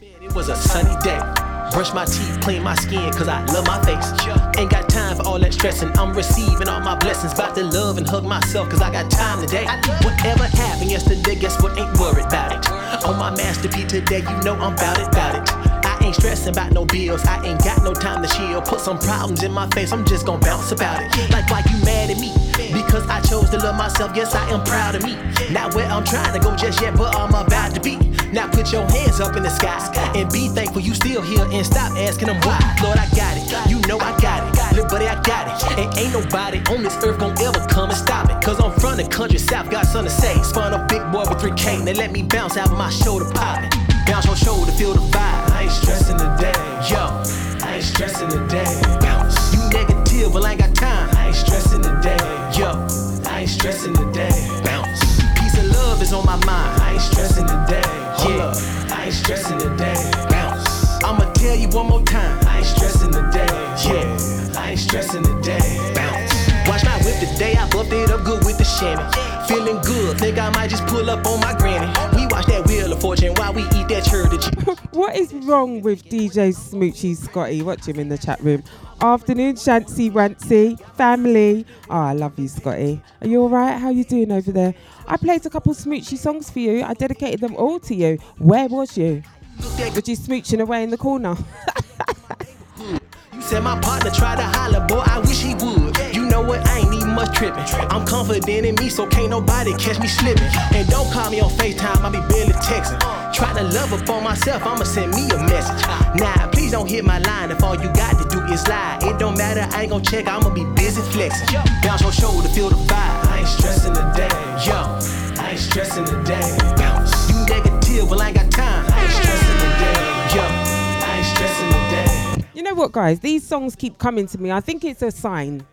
It was a sunny day. Brush my teeth, clean my skin, cause I love my face. Ain't got time for all that stressing. I'm receiving all my blessings. About to love and hug myself, cause I got time today. Whatever happened yesterday, guess what? Ain't worried about it. On my masterpiece today, you know I'm bout it, bout it. Ain't stressing about no bills. I ain't got no time to chill. Put some problems in my face, I'm just gonna bounce about it. Like, why you mad at me? Because I chose to love myself, yes, I am proud of me. Not where I'm trying to go just yet, but I'm about to be. Now put your hands up in the sky and be thankful you still here and stop asking them why. Lord, I got it. You know I got it. Little buddy, I got it. And ain't nobody on this earth gonna ever come and stop it. Cause I'm from the country south, got something to say. Spun a big boy with 3K. They let me bounce out of my shoulder popping. Bounce your shoulder, feel the vibe. I ain't stressing today. Yo, I ain't stressing today. Bounce. You negative, but I ain't got time. I ain't stressing today. Yo, I ain't stressing today. Bounce. Peace and love is on my mind. I ain't stressing today. Yeah, I ain't stressing today. Bounce. I'ma tell you one more time. I ain't stressing today. Yeah, I ain't stressing today. Bounce. Watch my whip today. I buffed it up good with the chamois. Feeling good. Think I might just pull up on my granny. Fortune while we eat that church. What is wrong with DJ Smoochy Scotty? Watch him in the chat room. Afternoon, Shancy Wancy, family. Oh, I love you, Scotty. Are you all right? How you doing over there? I played a couple Smoochy songs for you. I dedicated them all to you. Where was you? Was you smooching away in the corner? Hmm. You said my partner tried to holler, boy, I wish he would. Know what, I ain't even much tripping. I'm confident in me, so can't nobody catch me slipping. And don't call me on FaceTime, I be barely texting. Try to love up on myself, I'ma send me a message. Nah, please don't hit my line if all you got to do is lie. It don't matter, I ain't gon' check, I'ma be busy flexing. Bounce your shoulder, feel the vibe. I ain't stressing today, yo. I ain't stressing today. Bounce. You negative, well, I ain't got time. I ain't stressing today, yo. I ain't stressing today. You know what, guys? These songs keep coming to me. I think it's a sign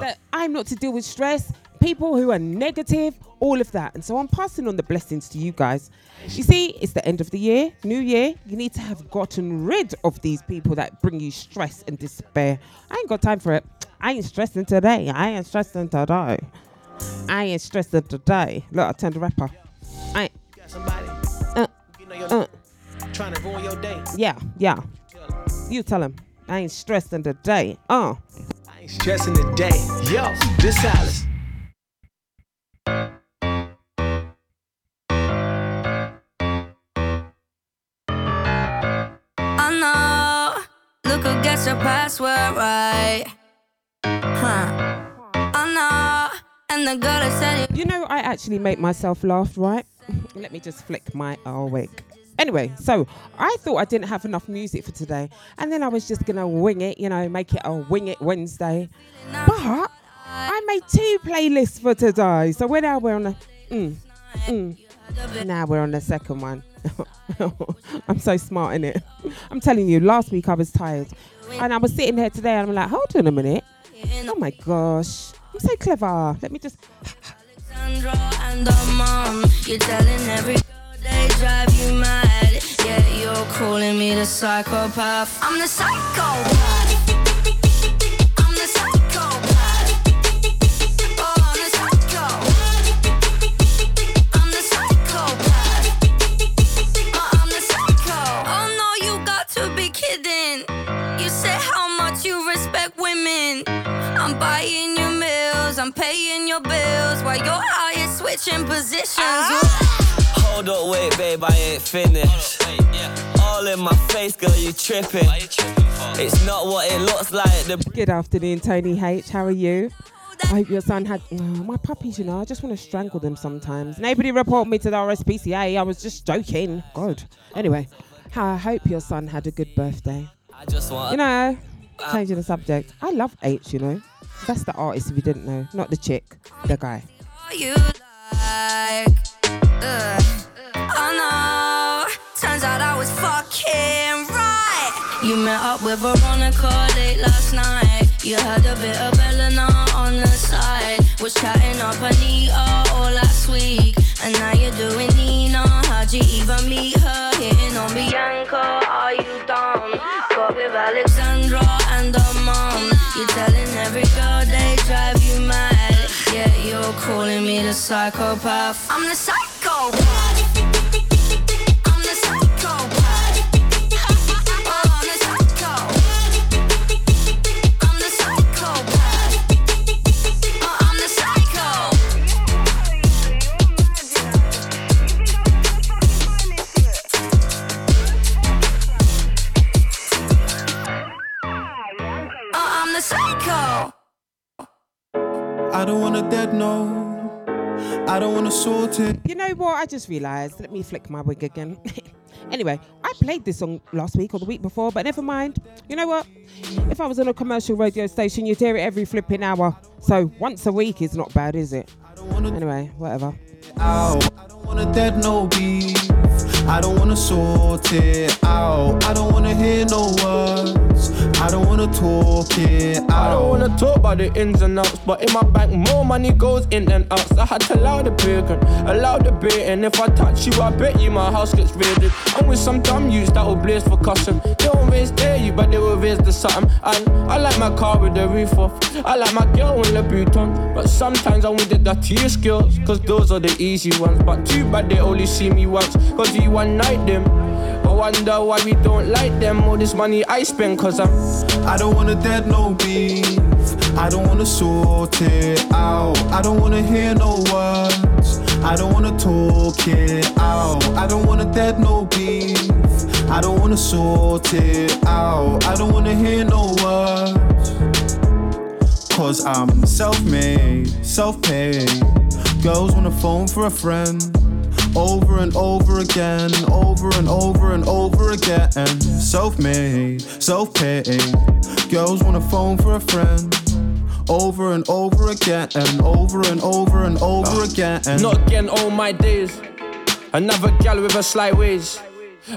that I'm not to deal with stress, people who are negative, all of that. And so I'm passing on the blessings to you guys. You see, it's the end of the year, new year. You need to have gotten rid of these people that bring you stress and despair. I ain't got time for it. I ain't stressing today. I ain't stressing today. I ain't stressing today. Look, I turned the rapper. I ain't. Uh, uh, Trying to ruin your day. yeah, yeah. You tell him. I ain't stressing today. Uh. I ain't stressing today. Yo, this Alice. I know. Look who gets your password right. Huh. I know. And the girl that said you. You know, I actually make myself laugh, right? Let me just flick my oh wait. Anyway, so I thought I didn't have enough music for today, and then I was just gonna wing it, you know, make it a wing it Wednesday. But I made two playlists for today, so we're now we're on the mm, mm. now we're on the second one. I'm so smart in it. I'm telling you, last week I was tired, and I was sitting here today, and I'm like, hold on a minute. Oh my gosh, I'm so clever. Let me just. They drive you mad. Yeah, you're calling me the psychopath. I'm the psychopath. I'm the psychopath. Oh, I'm the psycho. I'm the psychopath. Oh. Oh no, you got to be kidding. You say how much you respect women. I'm buying you meals, I'm paying your bills while you're out here switching positions. Ah. Hold up, wait, babe, I ain't finished. All in my face, girl, you tripping. It's not what it looks like. The Good afternoon, Tony H. How are you? I hope your son had oh, my puppies. You know, I just want to strangle them sometimes. Nobody report me to the RSPCA. I was just joking. God. Anyway, I hope your son had a good birthday. I just want. You know, uh, changing the subject. I love H. You know, that's the artist. If you didn't know, not the chick, the guy. Ugh. Oh no, turns out I was fucking right. You met up with Veronica late last night. You had a bit of Eleanor on the side. Was chatting up Anita all last week. And now you're doing Nina. How'd you even meet her? Hitting on Bianca, are you dumb? Got with Alexandra and her mom. You're telling every yet you're calling me the psychopath. I'm the psychopath. I don't want a dead no. I don't want to sort it. You know what? I just realised. Let me flick my wig again. anyway, I played this song last week or the week before, but never mind. You know what? If I was on a commercial radio station, you'd hear it every flipping hour. So once a week is not bad, is it? Anyway, whatever. out. I don't wanna dead no beef. I don't wanna sort it out. I don't wanna hear no words. I don't wanna talk it out. I don't wanna talk about the ins and outs, but in my bank more money goes in than out. So I had to allow the bacon, allow the bait, and if I touch you, I bet you my house gets raided. I'm with some dumb youths that will blaze for custom. They won't raise dare you, but they will raise the something. And I like my car with the roof off. I like my girl in the Louboutin, but sometimes I want the dirtiest girls, cause those are the easy ones. But too bad they only see me once, cause you one night them. Wonder why we don't like them. All this money I spend, cause I'm. I don't wanna dead no beef. I don't wanna sort it out. I don't wanna hear no words. I don't wanna talk it out. I don't wanna dead no beef. I don't wanna sort it out. I don't wanna hear no words. Cause I'm self made, self paid. Girls wanna phone for a friend. Over and over again, over and over and over again. Self made, self paid. Girls wanna phone for a friend. Over and over again, and over and over and over again. Not again, all my days. Another gal with a sly ways.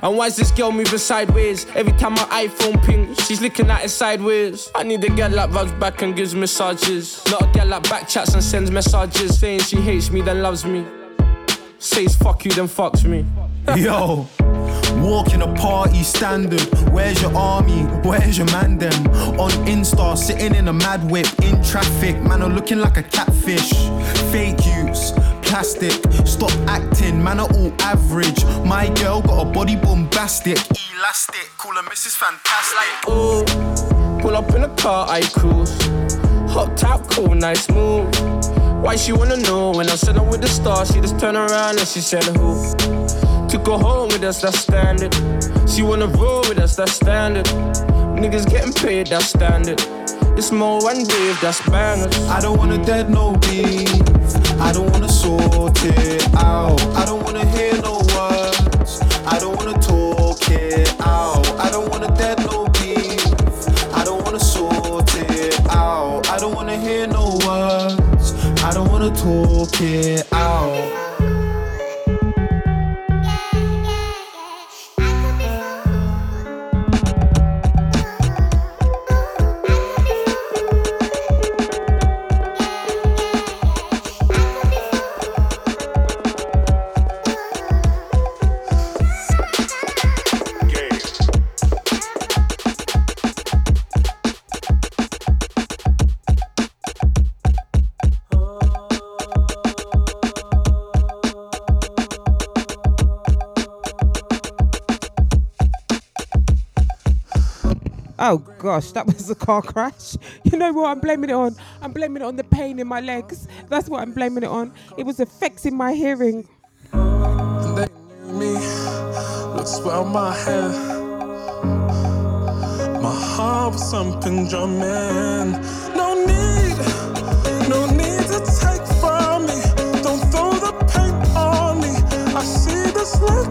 And why's this girl moving sideways? Every time my iPhone pings, she's looking at it sideways. I need a girl that rubs back and gives massages. Not a girl that back chats and sends messages saying she hates me, then loves me. Says fuck you, then fucks me. Yo, walking a party standard. Where's your army? Where's your man them? On Insta, sitting in a mad whip in traffic. Man, are looking like a catfish. Fake use, plastic. Stop acting, man, are all average. My girl got a body bombastic. Elastic, call her Mrs. Fantastic. Ooh, pull up in a car, I cruise. Hot top, cool, nice move. Why she wanna know when I said I'm with the stars? She just turned around and she said who? To go home with us, that's standard. She wanna roll with us, that's standard. Niggas getting paid, that's standard. It's more one wave, that's bangers. I don't wanna dead no beef. I don't wanna sort it out. I don't wanna hear no words. I don't wanna talk it out. I don't wanna dead no wanna talk it out. Oh gosh, that was a car crash. You know what I'm blaming it on? I'm blaming it on the pain in my legs. That's what I'm blaming it on. It was affecting my hearing. me. Look, swell my. My heart was something drumming. No need, no need to take from me. Don't throw the paint on me. I see this look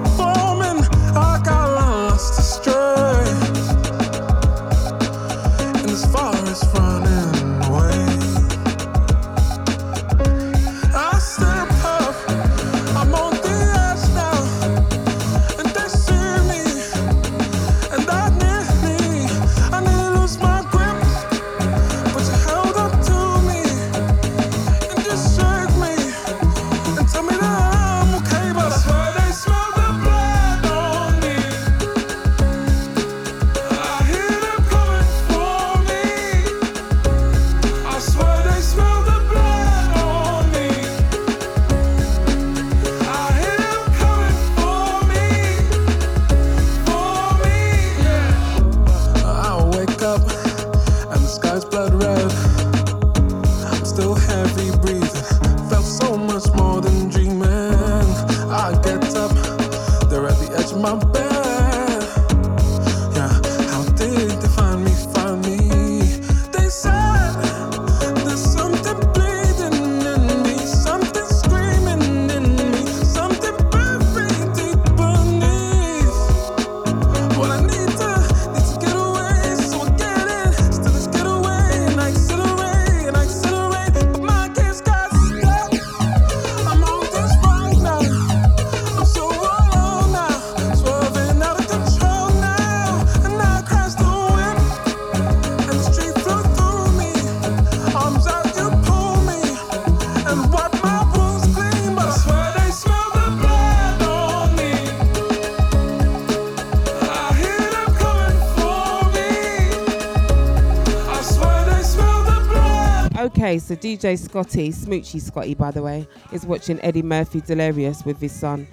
Okay, so DJ Scotty, Smoochy Scotty, by the way, is watching Eddie Murphy Delirious with his son.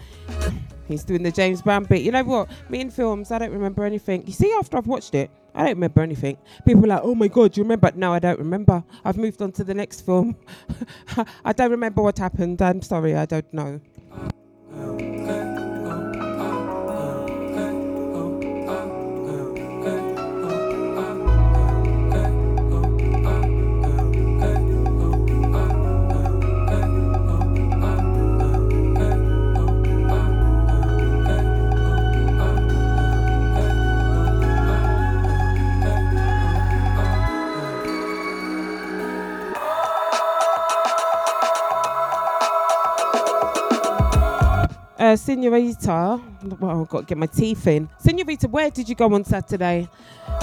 He's doing the James Brown bit. You know what? Me in films, I don't remember anything. You see, after I've watched it, I don't remember anything. People are like, oh my God, you remember? No, I don't remember. I've moved on to the next film. I don't remember what happened. I'm sorry, I don't know. Uh, Senorita, well, I've got to get my teeth in. Senorita, where did you go on Saturday?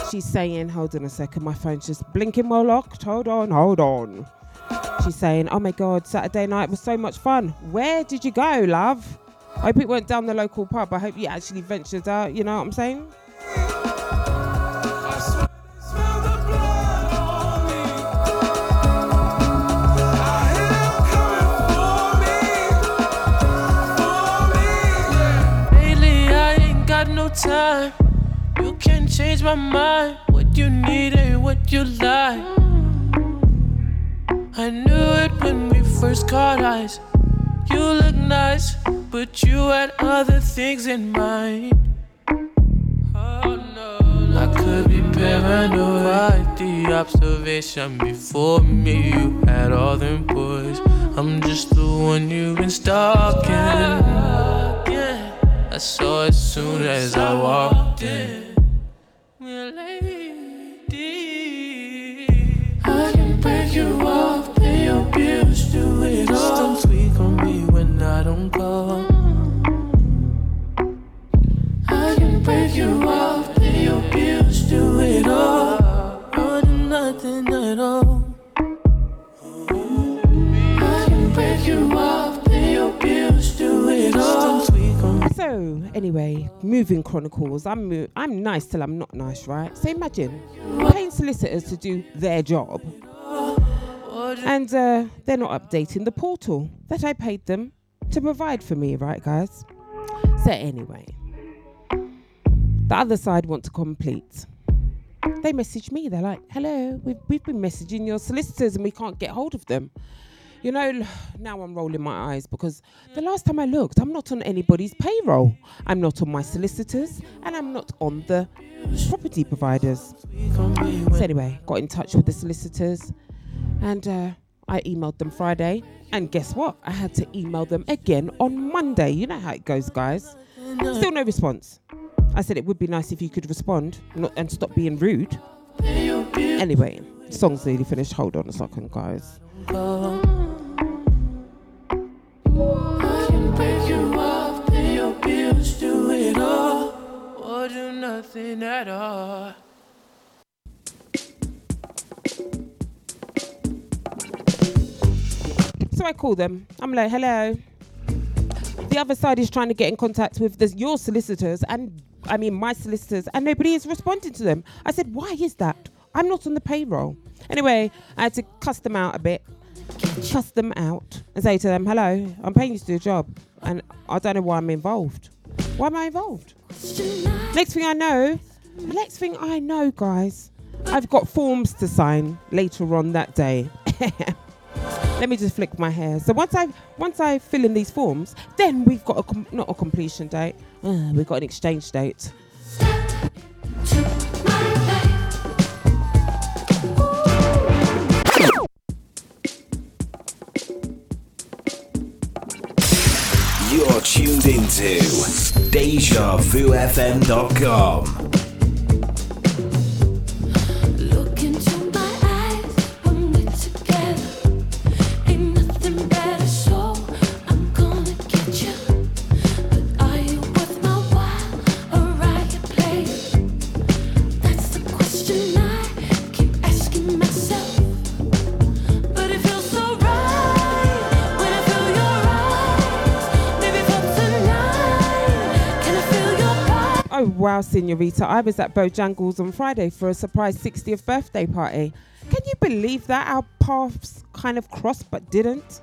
She's saying, hold on a second, my phone's just blinking well locked. Hold on, hold on. She's saying, oh my God, Saturday night was so much fun. Where did you go, love? I hope it went down the local pub. I hope you actually ventured out, you know what I'm saying? Time. You can change my mind. What you need ain't what you like. I knew it when we first caught eyes. You look nice, but you had other things in mind. Oh no, I could be paranoid. Quite the observation before me. You had all them boys. I'm just the one you've been stalking. I saw as soon as I walked in. I can break you off, Anyway, moving chronicles. I'm I'm nice till I'm not nice, right? So imagine paying solicitors to do their job, and uh, they're not updating the portal that I paid them to provide for me, right, guys? So anyway, the other side want to complete. They message me. They're like, "Hello, we've we've been messaging your solicitors and we can't get hold of them." You know, now I'm rolling my eyes because the last time I looked, I'm not on anybody's payroll. I'm not on my solicitors and I'm not on the property providers. So, anyway, got in touch with the solicitors and uh, I emailed them Friday. And guess what? I had to email them again on Monday. You know how it goes, guys. Still no response. I said it would be nice if you could respond not, and stop being rude. Anyway, song's nearly finished. Hold on a second, guys. Or do nothing at all. So I call them. I'm like, hello. The other side is trying to get in contact with your solicitors and I mean my solicitors, and nobody is responding to them. I said, why is that? I'm not on the payroll. Anyway, I had to cuss them out a bit, cuss them out, and say to them, hello, I'm paying you to do a job, and I don't know why I'm involved. Why am I involved? Next thing I know, next thing I know, guys, I've got forms to sign later on that day. Let me just flick my hair. So once I once I fill in these forms, then we've got a com- not a completion date. Uh, we've got an exchange date. You're tuned into DejaVuFM.com. Oh, wow, Senorita. I was at Bojangles on Friday for a surprise 60th birthday party. Can you believe that? Our paths kind of crossed but didn't.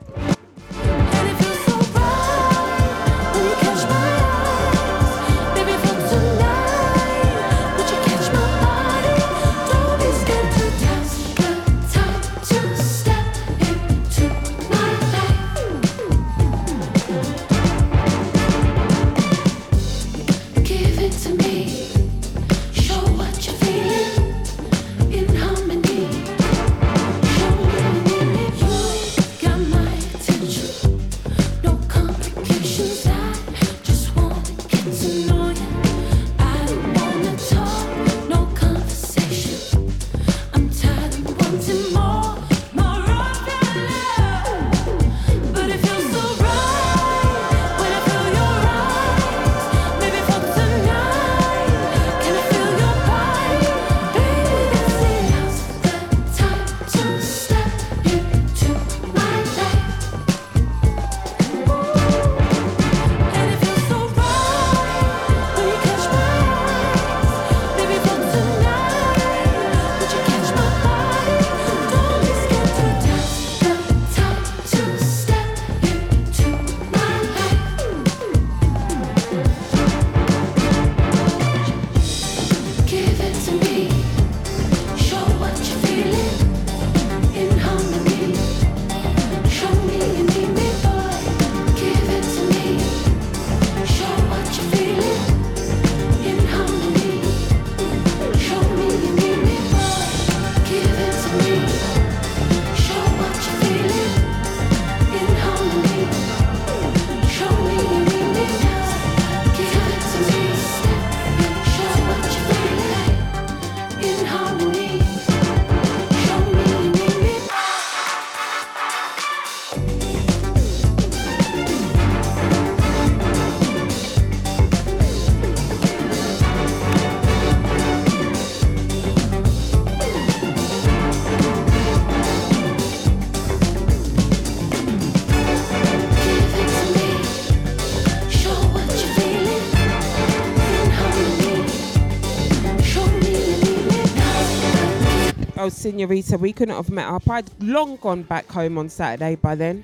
Senorita, we couldn't have met up. I'd long gone back home on Saturday by then.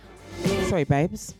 Sorry, babes.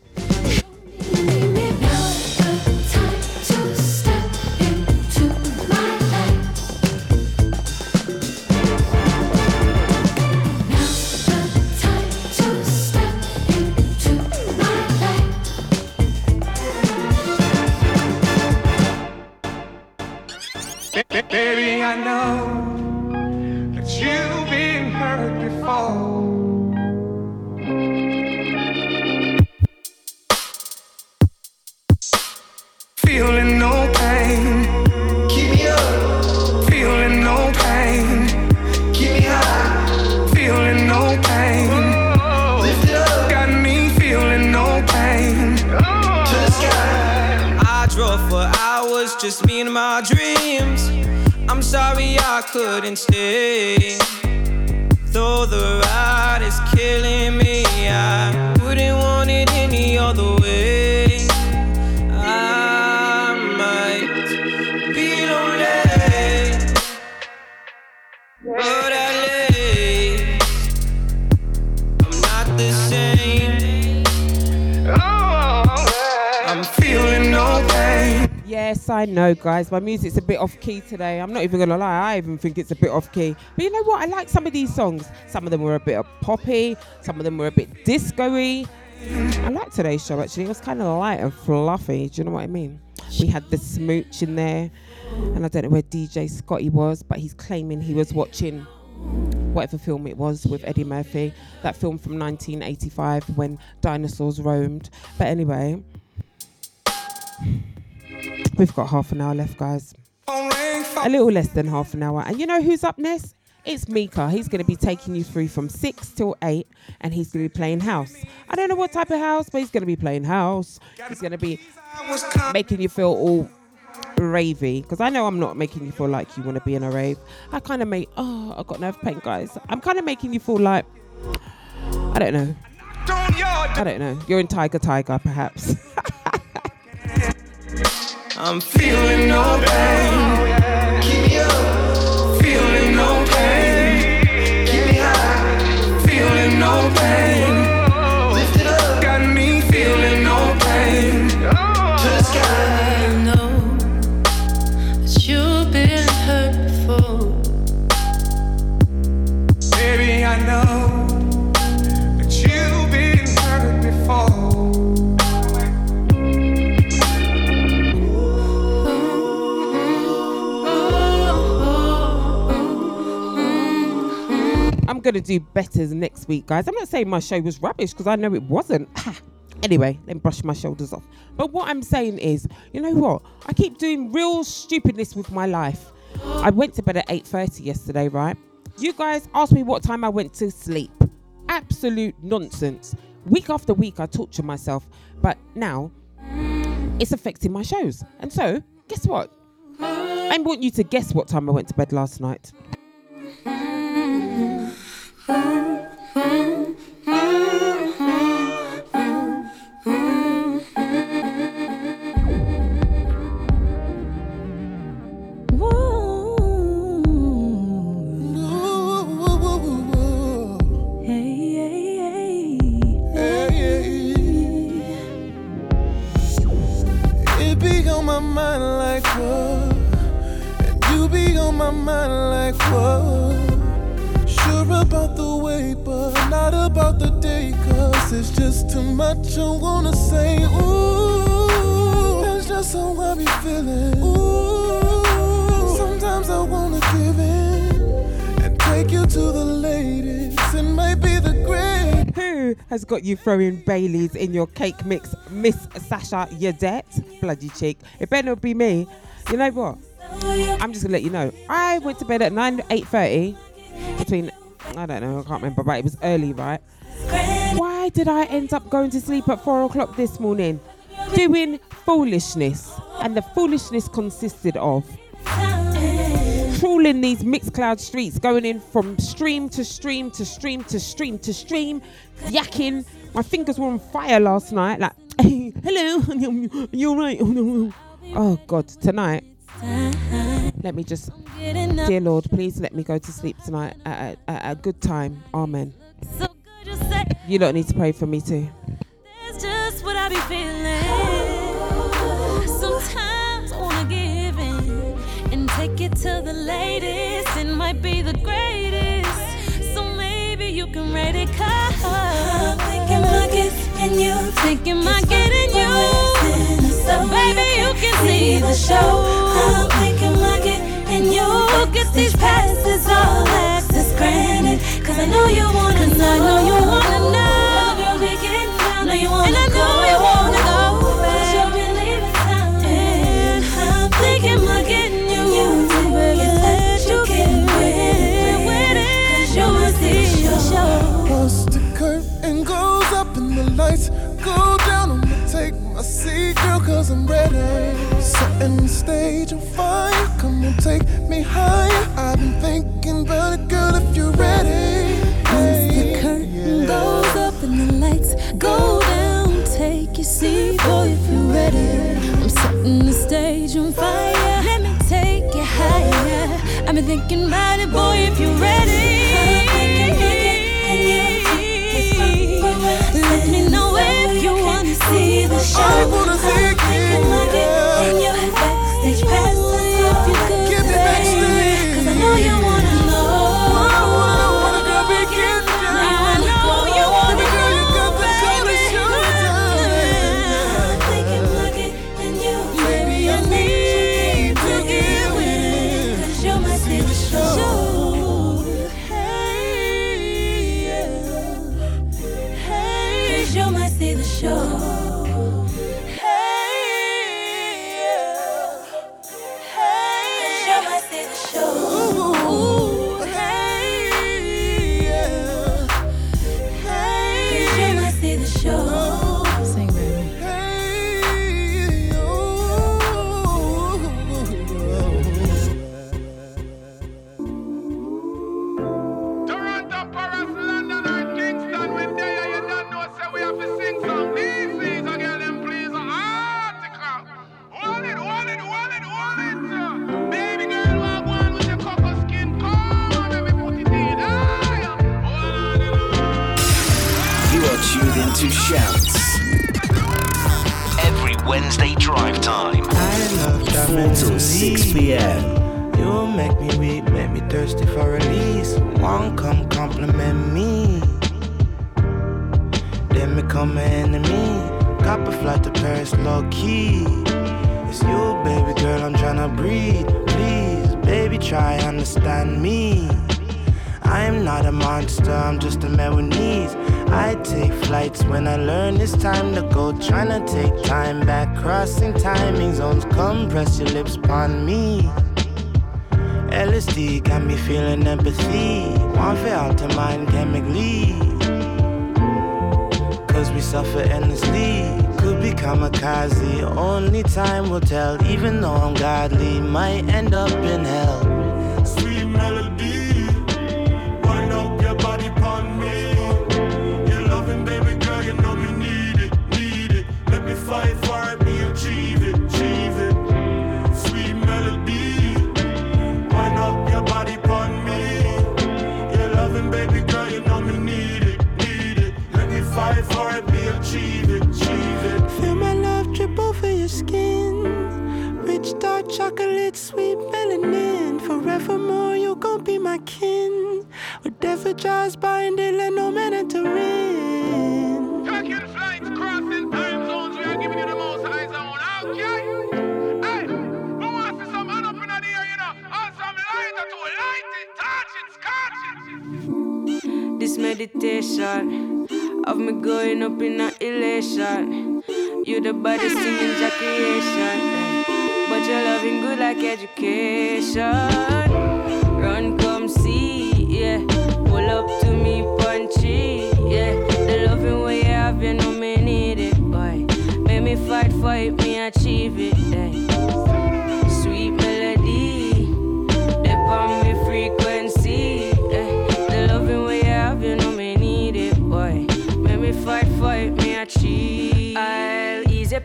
Guys. My music's a bit off key today. I'm not even gonna lie. I even think it's a bit off key. But you know what? I like some of these songs. Some of them were a bit poppy. Some of them were a bit disco-y. I like today's show actually. It was kind of light and fluffy. Do you know what I mean? We had the smooch in there, and I don't know where DJ Scotty was, but he's claiming he was watching whatever film it was with Eddie Murphy. That film from 1985 when dinosaurs roamed. But anyway, we've got half an hour left, guys. A little less than half an hour. And you know who's up next? It's Mika. He's going to be taking you through from 6 till 8 and he's going to be playing house. I don't know what type of house, but he's going to be playing house. He's going to be making you feel all ravey because I know I'm not making you feel like you want to be in a rave. I kind of make oh I got nerve pain, guys. I'm kind of making you feel like I don't know. I don't know. You're in Tiger Tiger, perhaps. I'm feeling no pain. Gonna do better next week, guys. I'm not saying my show was rubbish because I know it wasn't. anyway, me brush my shoulders off. But what I'm saying is, you know what? I keep doing real stupidness with my life. I went to bed at 8:30 yesterday, right? You guys asked me what time I went to sleep. Absolute nonsense. Week after week, I torture myself, but now it's affecting my shows. And so, guess what? I want you to guess what time I went to bed last night. It Cause it's just too much I wanna say. Ooh, that's just how I be feeling. Ooh, sometimes I wanna give in and take you to the ladies. It might be the great. Who has got you throwing Baileys in your cake mix, Miss Sasha Yadet? Bloody cheek. It better not be me. You know what? I'm just gonna let you know. I went to bed at 9, 8.30. Between, I don't know, I can't remember, but it was early, right? Why did I end up going to sleep at 4 o'clock this morning? Doing foolishness. And the foolishness consisted of trawling these Mixcloud streets, going in from stream to stream to stream to stream to stream, yakking. My fingers were on fire last night. Like, hello, you're right. Oh God, tonight. Let me just, dear Lord, please let me go to sleep tonight at a, at a good time. Amen. You don't need to pray for me too. That's just what I be feeling. Sometimes I wanna give in and take it to the ladies. It might be the greatest. So maybe you can rate it cause I'm thinking my getting you. Thinking my getting you. So baby, you can see the show. I'm thinking my getting you. Look at these passes, all access granted. Cause I know you wanna Cause I know you wanna know. Girl, we getting down. Know you wanna and I know you wanna go. Cause you're relieving time. And I'm thinking my getting you. You that you can win. Cause you see the show. Once the curtain goes up and the lights go down, I'ma take my seat, girl, cause I'm ready. Setting the stage on fire, come on, take me higher. You the body singing ejaculation, eh. but you're loving good like education. Run, come see, yeah. Pull up to me, punchy, yeah. The loving way you have, you know me need it, boy. Make me fight for it, me achieve it, eh.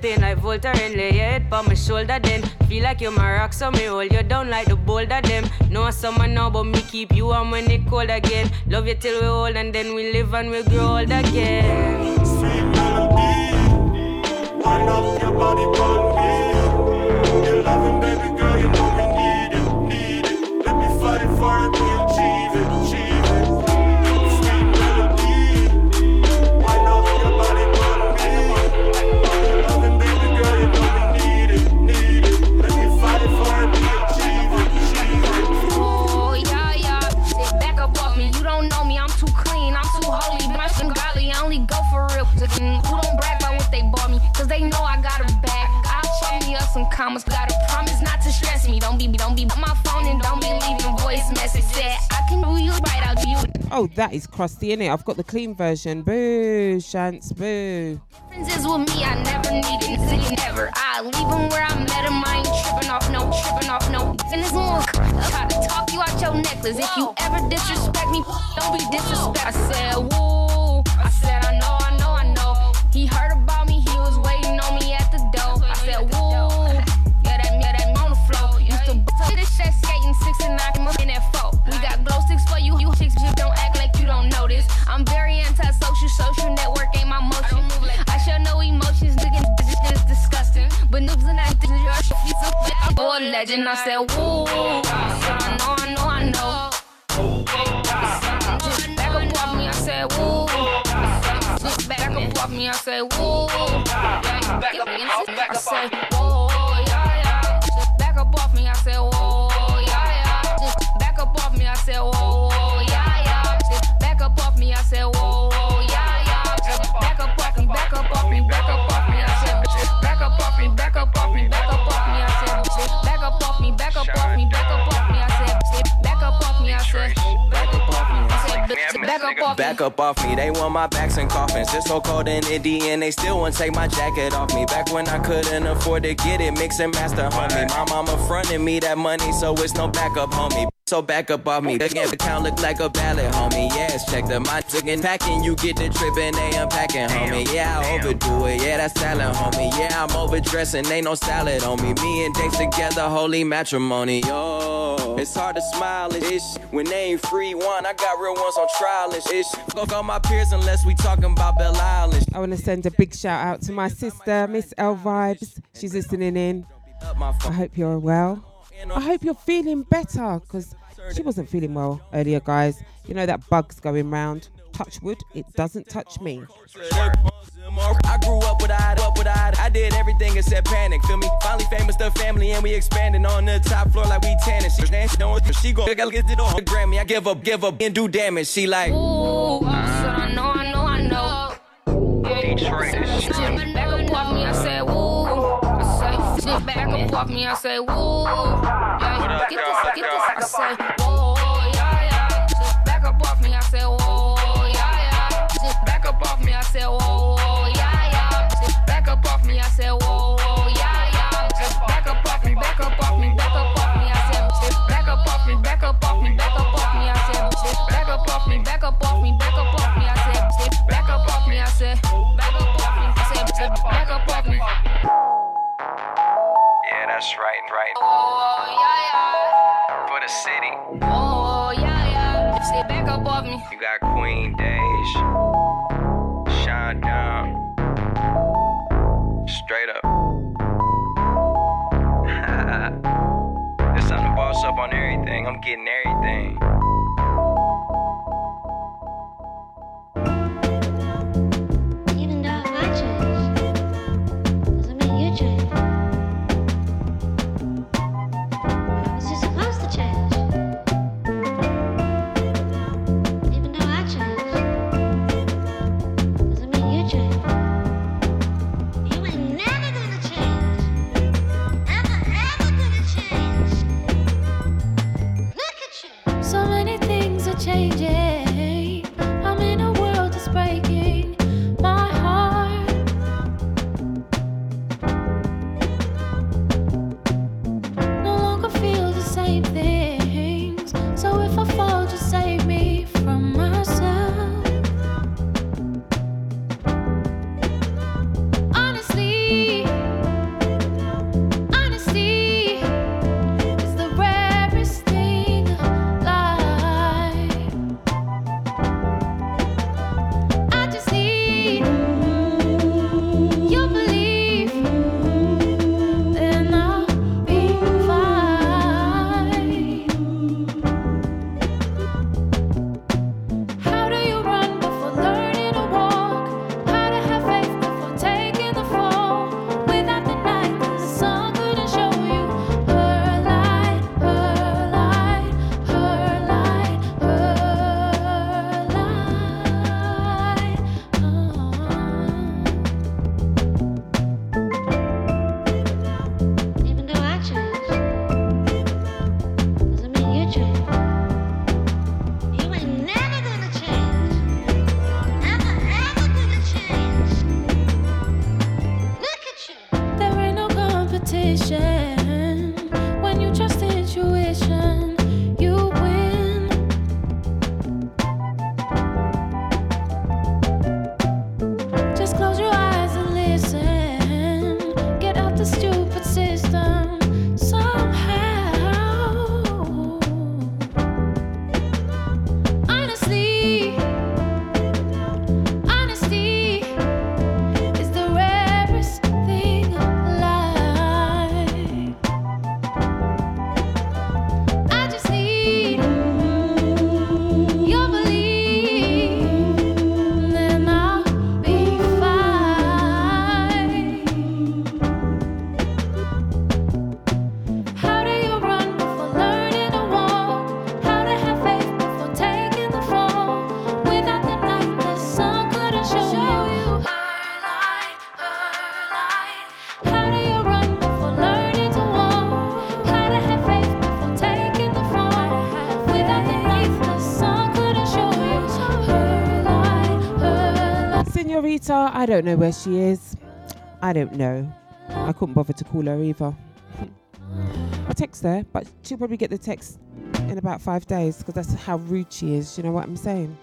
I'll ease your pain lay head on my shoulder then. Feel like you're my rock, so me hold you down like the boulder them. Know someone now, but me keep you warm when it cold again. Love you till we old and then we live and we grow old again. Sweet melody, wind up your body upon me. Your loving, baby girl, you know me need it, need it. Let me fight for it, me up some commas. Gotta promise not to stress me. Don't be, don't be my phone and don't be leaving voice message. Said I can do you right, do you. Oh, that is crusty, innit? I've got the clean version. Boo, Shants, boo. Differences with me, I never needed never. I leave them where I met them, I ain't tripping off no, tripping off no. And one, try to talk you out your necklace. If you ever disrespect me, don't be disrespect. I said, woo. I said, I know, I know, I know. He heard about six and nine, I'm in that four. We got glow sticks for you, you chicks just don't act like you don't know this. I'm very anti-social, social network ain't my motion. I show no emotions, nigga, this is disgusting. But noobs and this is your shit, you so bad. Oh, a legend, I said, woo. I I know, I know, I know. Just back up off me, I said, woo. Just back up off me, I said, woo. Yeah, back up, I said, whoa, off me, I said, whoa, whoa, yeah, yeah. Just back up off me, I said, whoa, whoa, yeah, yeah. Just back up off me, back up off me, back up off me, I said, just back up off me, back up off me, back up off me, I said, just back up off me, back up off me, back up off me, I said, just back up off me, I said, back up off me, I said, back up off me. Back up off me, they want my backs and coffins. It's so cold in Indy and they still won't take my jacket off me. Back when I couldn't afford to get it, mix and master, homie. My mama fronted me that money, so it's no backup, homie. So back up off me. The account look like a ballot, homie. Yes, check the my chicken packing. You get the trip and they unpacking, homie. Yeah, I overdo it. Yeah, that's salad, homie. Yeah, I'm overdressing. Ain't no salad on me. Me and Dates together, holy matrimony. Yo. It's hard to smile and ish when they ain't free one. I got real ones on trial ish. Fuck all my peers unless we talking about Belle Island. I want to send a big shout out to my sister, Miss L Vibes. She's listening in. I hope you're well. I hope you're feeling better because she wasn't feeling well earlier, guys. You know that bug's going round. Touch wood, it doesn't touch me. I grew up with I, up with I. I did everything except panic. Feel me? Finally famous, the family, and we expanding on the top floor like we tanning. She she don't she go gotta get it on the Grammy. I give up, give up, and do damage. She like. Ooh, I know, I know, I know. Detroit. Sit back up off me, I say woo. I say, back up off me, I say woo. Yeah, get this, get this, I say I don't know where she is. I don't know. I couldn't bother to call her either. I text her, but she'll probably get the text in about five days because that's how rude she is. You know what I'm saying?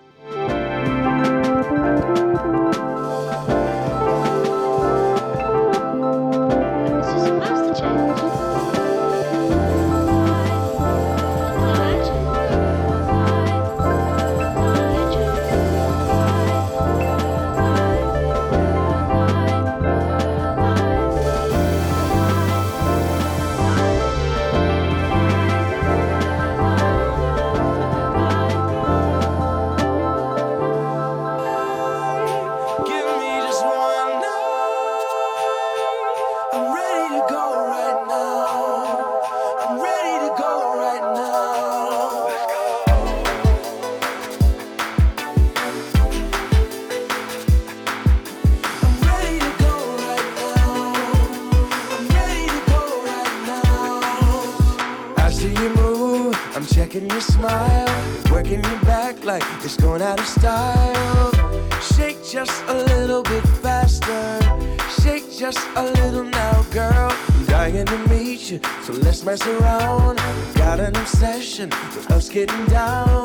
Let's around. Got an obsession with us getting down.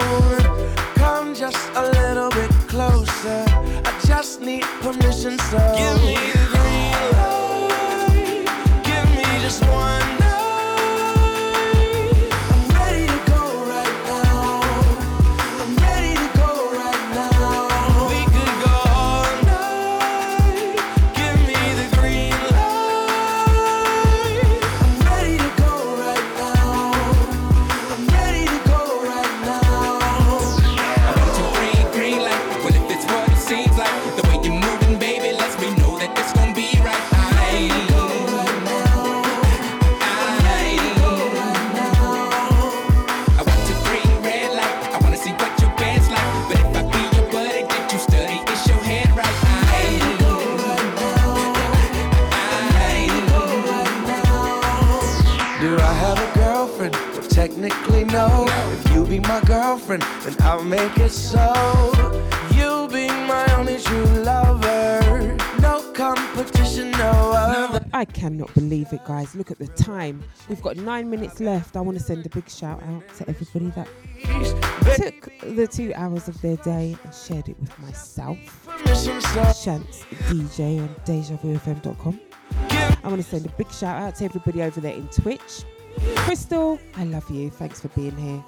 Come just a little bit closer. I just need permission, so give me guys. Look at the time. We've got nine minutes left. I want to send a big shout out to everybody that took the two hours of their day and shared it with myself. Shants DJ on DejaVuFM.com. I want to send a big shout out to everybody over there in Twitch. Crystal, I love you. Thanks for being here.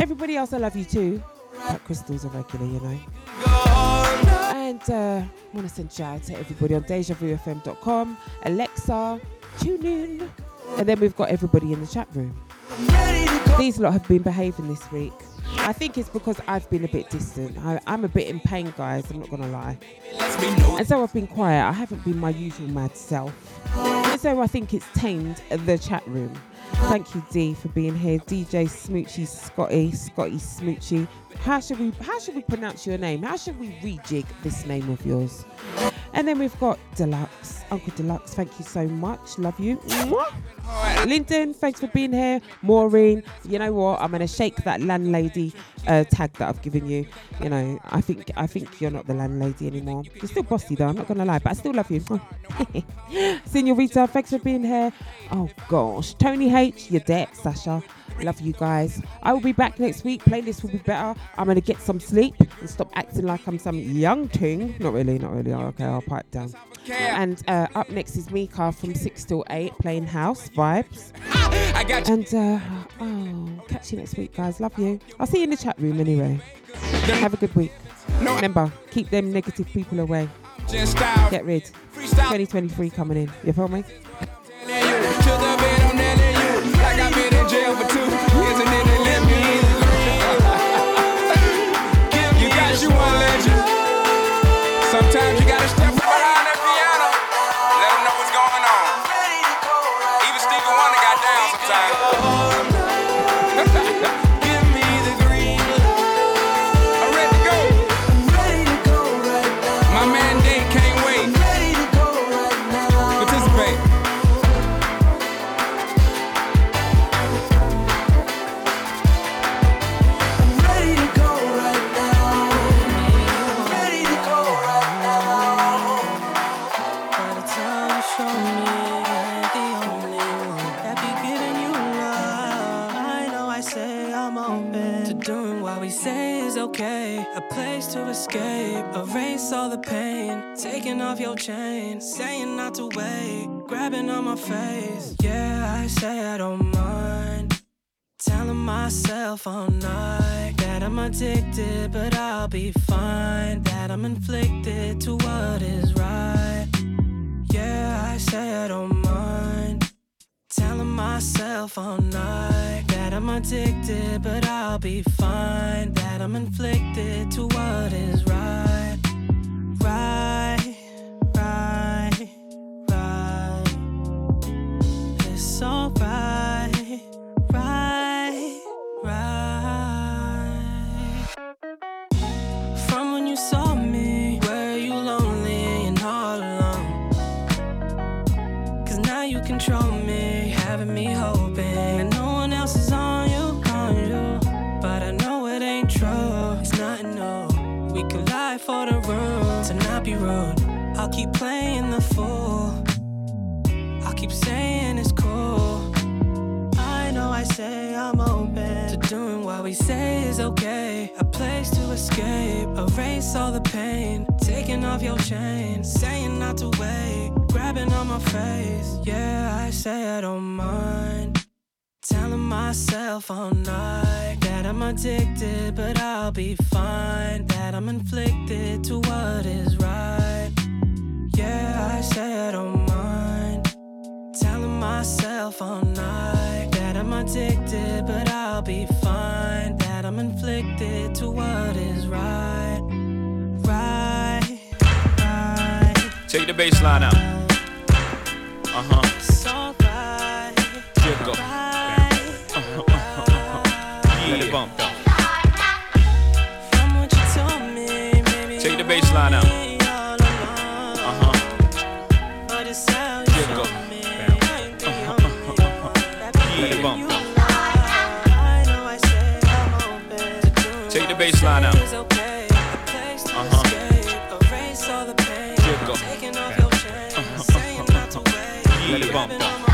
Everybody else, I love you too. But Crystal's a regular, you know. And uh, I want to send a shout out to everybody on DejaVuFM.com, Alexa, tune in. And then we've got everybody in the chat room. These lot have been behaving this week. I think it's because I've been a bit distant. I, I'm a bit in pain, guys. I'm not gonna lie. And so I've been quiet. I haven't been my usual mad self. And so I think it's tamed the chat room. Thank you, D, for being here. DJ Smoochy Scotty, Scotty Smoochy. How should we how should we pronounce your name? How should we rejig this name of yours? And then we've got Deluxe, Uncle Deluxe. Thank you so much. Love you. Lyndon, thanks for being here. Maureen, you know what? I'm gonna shake that landlady uh, tag that I've given you. You know, I think I think you're not the landlady anymore. You're still bossy though. I'm not gonna lie, but I still love you. Senorita, thanks for being here. Oh gosh, Tony H, you're dead. Sasha, love you guys. I will be back next week. Playlist will be better. I'm gonna get some sleep and stop acting like I'm some young ting. Not really, not really. Okay, I'll pipe down. And uh, up next is Mika from six till eight playing house vibes. I got you. And uh, oh, catch you next week, guys. Love you. I'll see you in the chat room anyway. Have a good week. Remember, keep them negative people away. Get rid. 2023 coming in. You feel me? Escape, erase all the pain. Taking off your chain, saying not to wait, grabbing on my face. Yeah, I say I don't mind. Telling myself all night that I'm addicted, but I'll be fine. That I'm inflicted to what is right. Yeah, I say I don't mind. Telling myself all night that I'm addicted, but I'll be fine. That I'm inflicted to what is right. Right, for the room to not be rude. I'll keep playing the fool. I'll keep saying it's cool. I know I say I'm open to doing what we say is okay. A place to escape, erase all the pain. Taking off your chain, saying not to wait. Grabbing on my face, yeah, I say I don't mind. Telling myself all night that I'm addicted, but I'll be fine. That I'm inflicted to what is right. Yeah, I say I don't mind. Telling myself all night that I'm addicted, but I'll be fine. That I'm inflicted to what is right. Right, right. Take the bass line out. Uh huh. It bump though. From what you told me, maybe Take the bass line out. Uh huh. but it sounds Jiggle. Let it bump though. Take the bass line out. Uh huh. Jiggle. Let it bump though.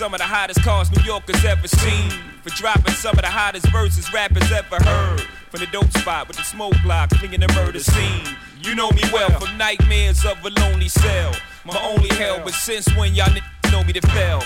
Some of the hottest cars New Yorkers ever seen. For dropping some of the hottest verses rappers ever heard. From the dope spot with the smoke block, clinging the murder scene. You know me well from nightmares of a lonely cell. My only hell, but since when y'all niggas know me to fail?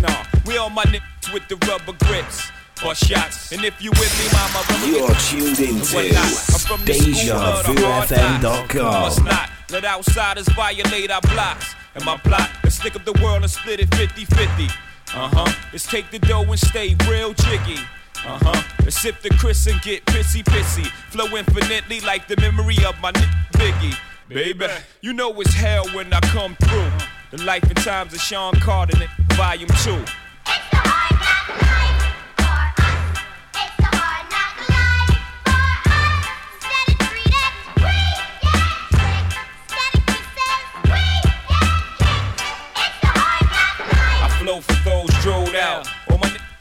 Nah, we all my niggas with the rubber grips. Or shots, and if you with me, mama, rubber You're tuned into What not? I'm from the school of the hard knocks. DejaVuFM.com. Let outsiders violate our blocks. And my plot is stick up the world and split it 50 50. Uh huh. Let's take the dough and stay real jiggy. Uh huh. Let's sip the Chris and get pissy pissy. Flow infinitely like the memory of my n- Biggie. Baby, you know it's hell when I come through. The life and times of Sean Carter, volume 2.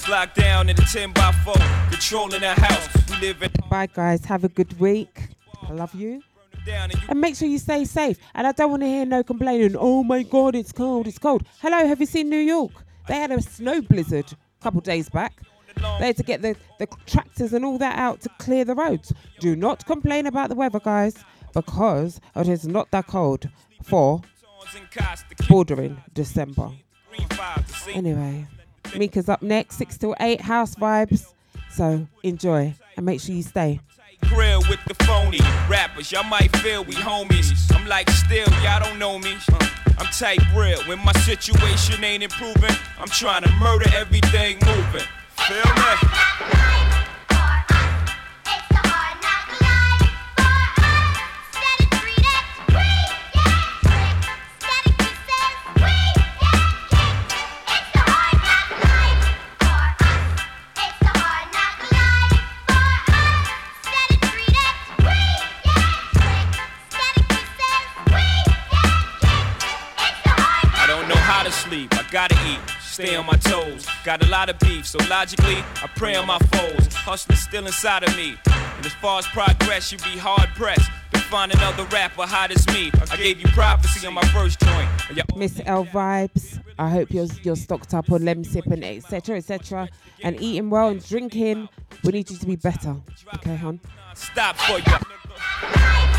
Locked down in a 10 by 4, controlling the house. We live in Bye, guys. Have a good week. I love you. And make sure you stay safe. And I don't want to hear no complaining. Oh my God, it's cold. It's cold. Hello, have you seen New York? They had a snow blizzard a couple days back. They had to get the, the tractors and all that out to clear the roads. Do not complain about the weather, guys, because it is not that cold for bordering December. Anyway, Mika's up next, 6 till 8, house vibes. So enjoy and make sure you stay. grill with the phony rappers. Y'all might feel we homies. I'm like, still, y'all don't know me. I'm type real. When my situation ain't improving, I'm trying to murder everything moving. Feel me? Gotta eat. Stay on my toes. Got a lot of beef, so logically, I pray on my foes. Hustling still inside of me. And as far as progress, you be hard pressed to find another rapper hot as me. I gave you prophecy on my first joint. Miss L vibes. I hope you're you're stocked up on lem sipping, etc. etc. and eating well and drinking. We need you to be better. Okay, hon. Stop for you.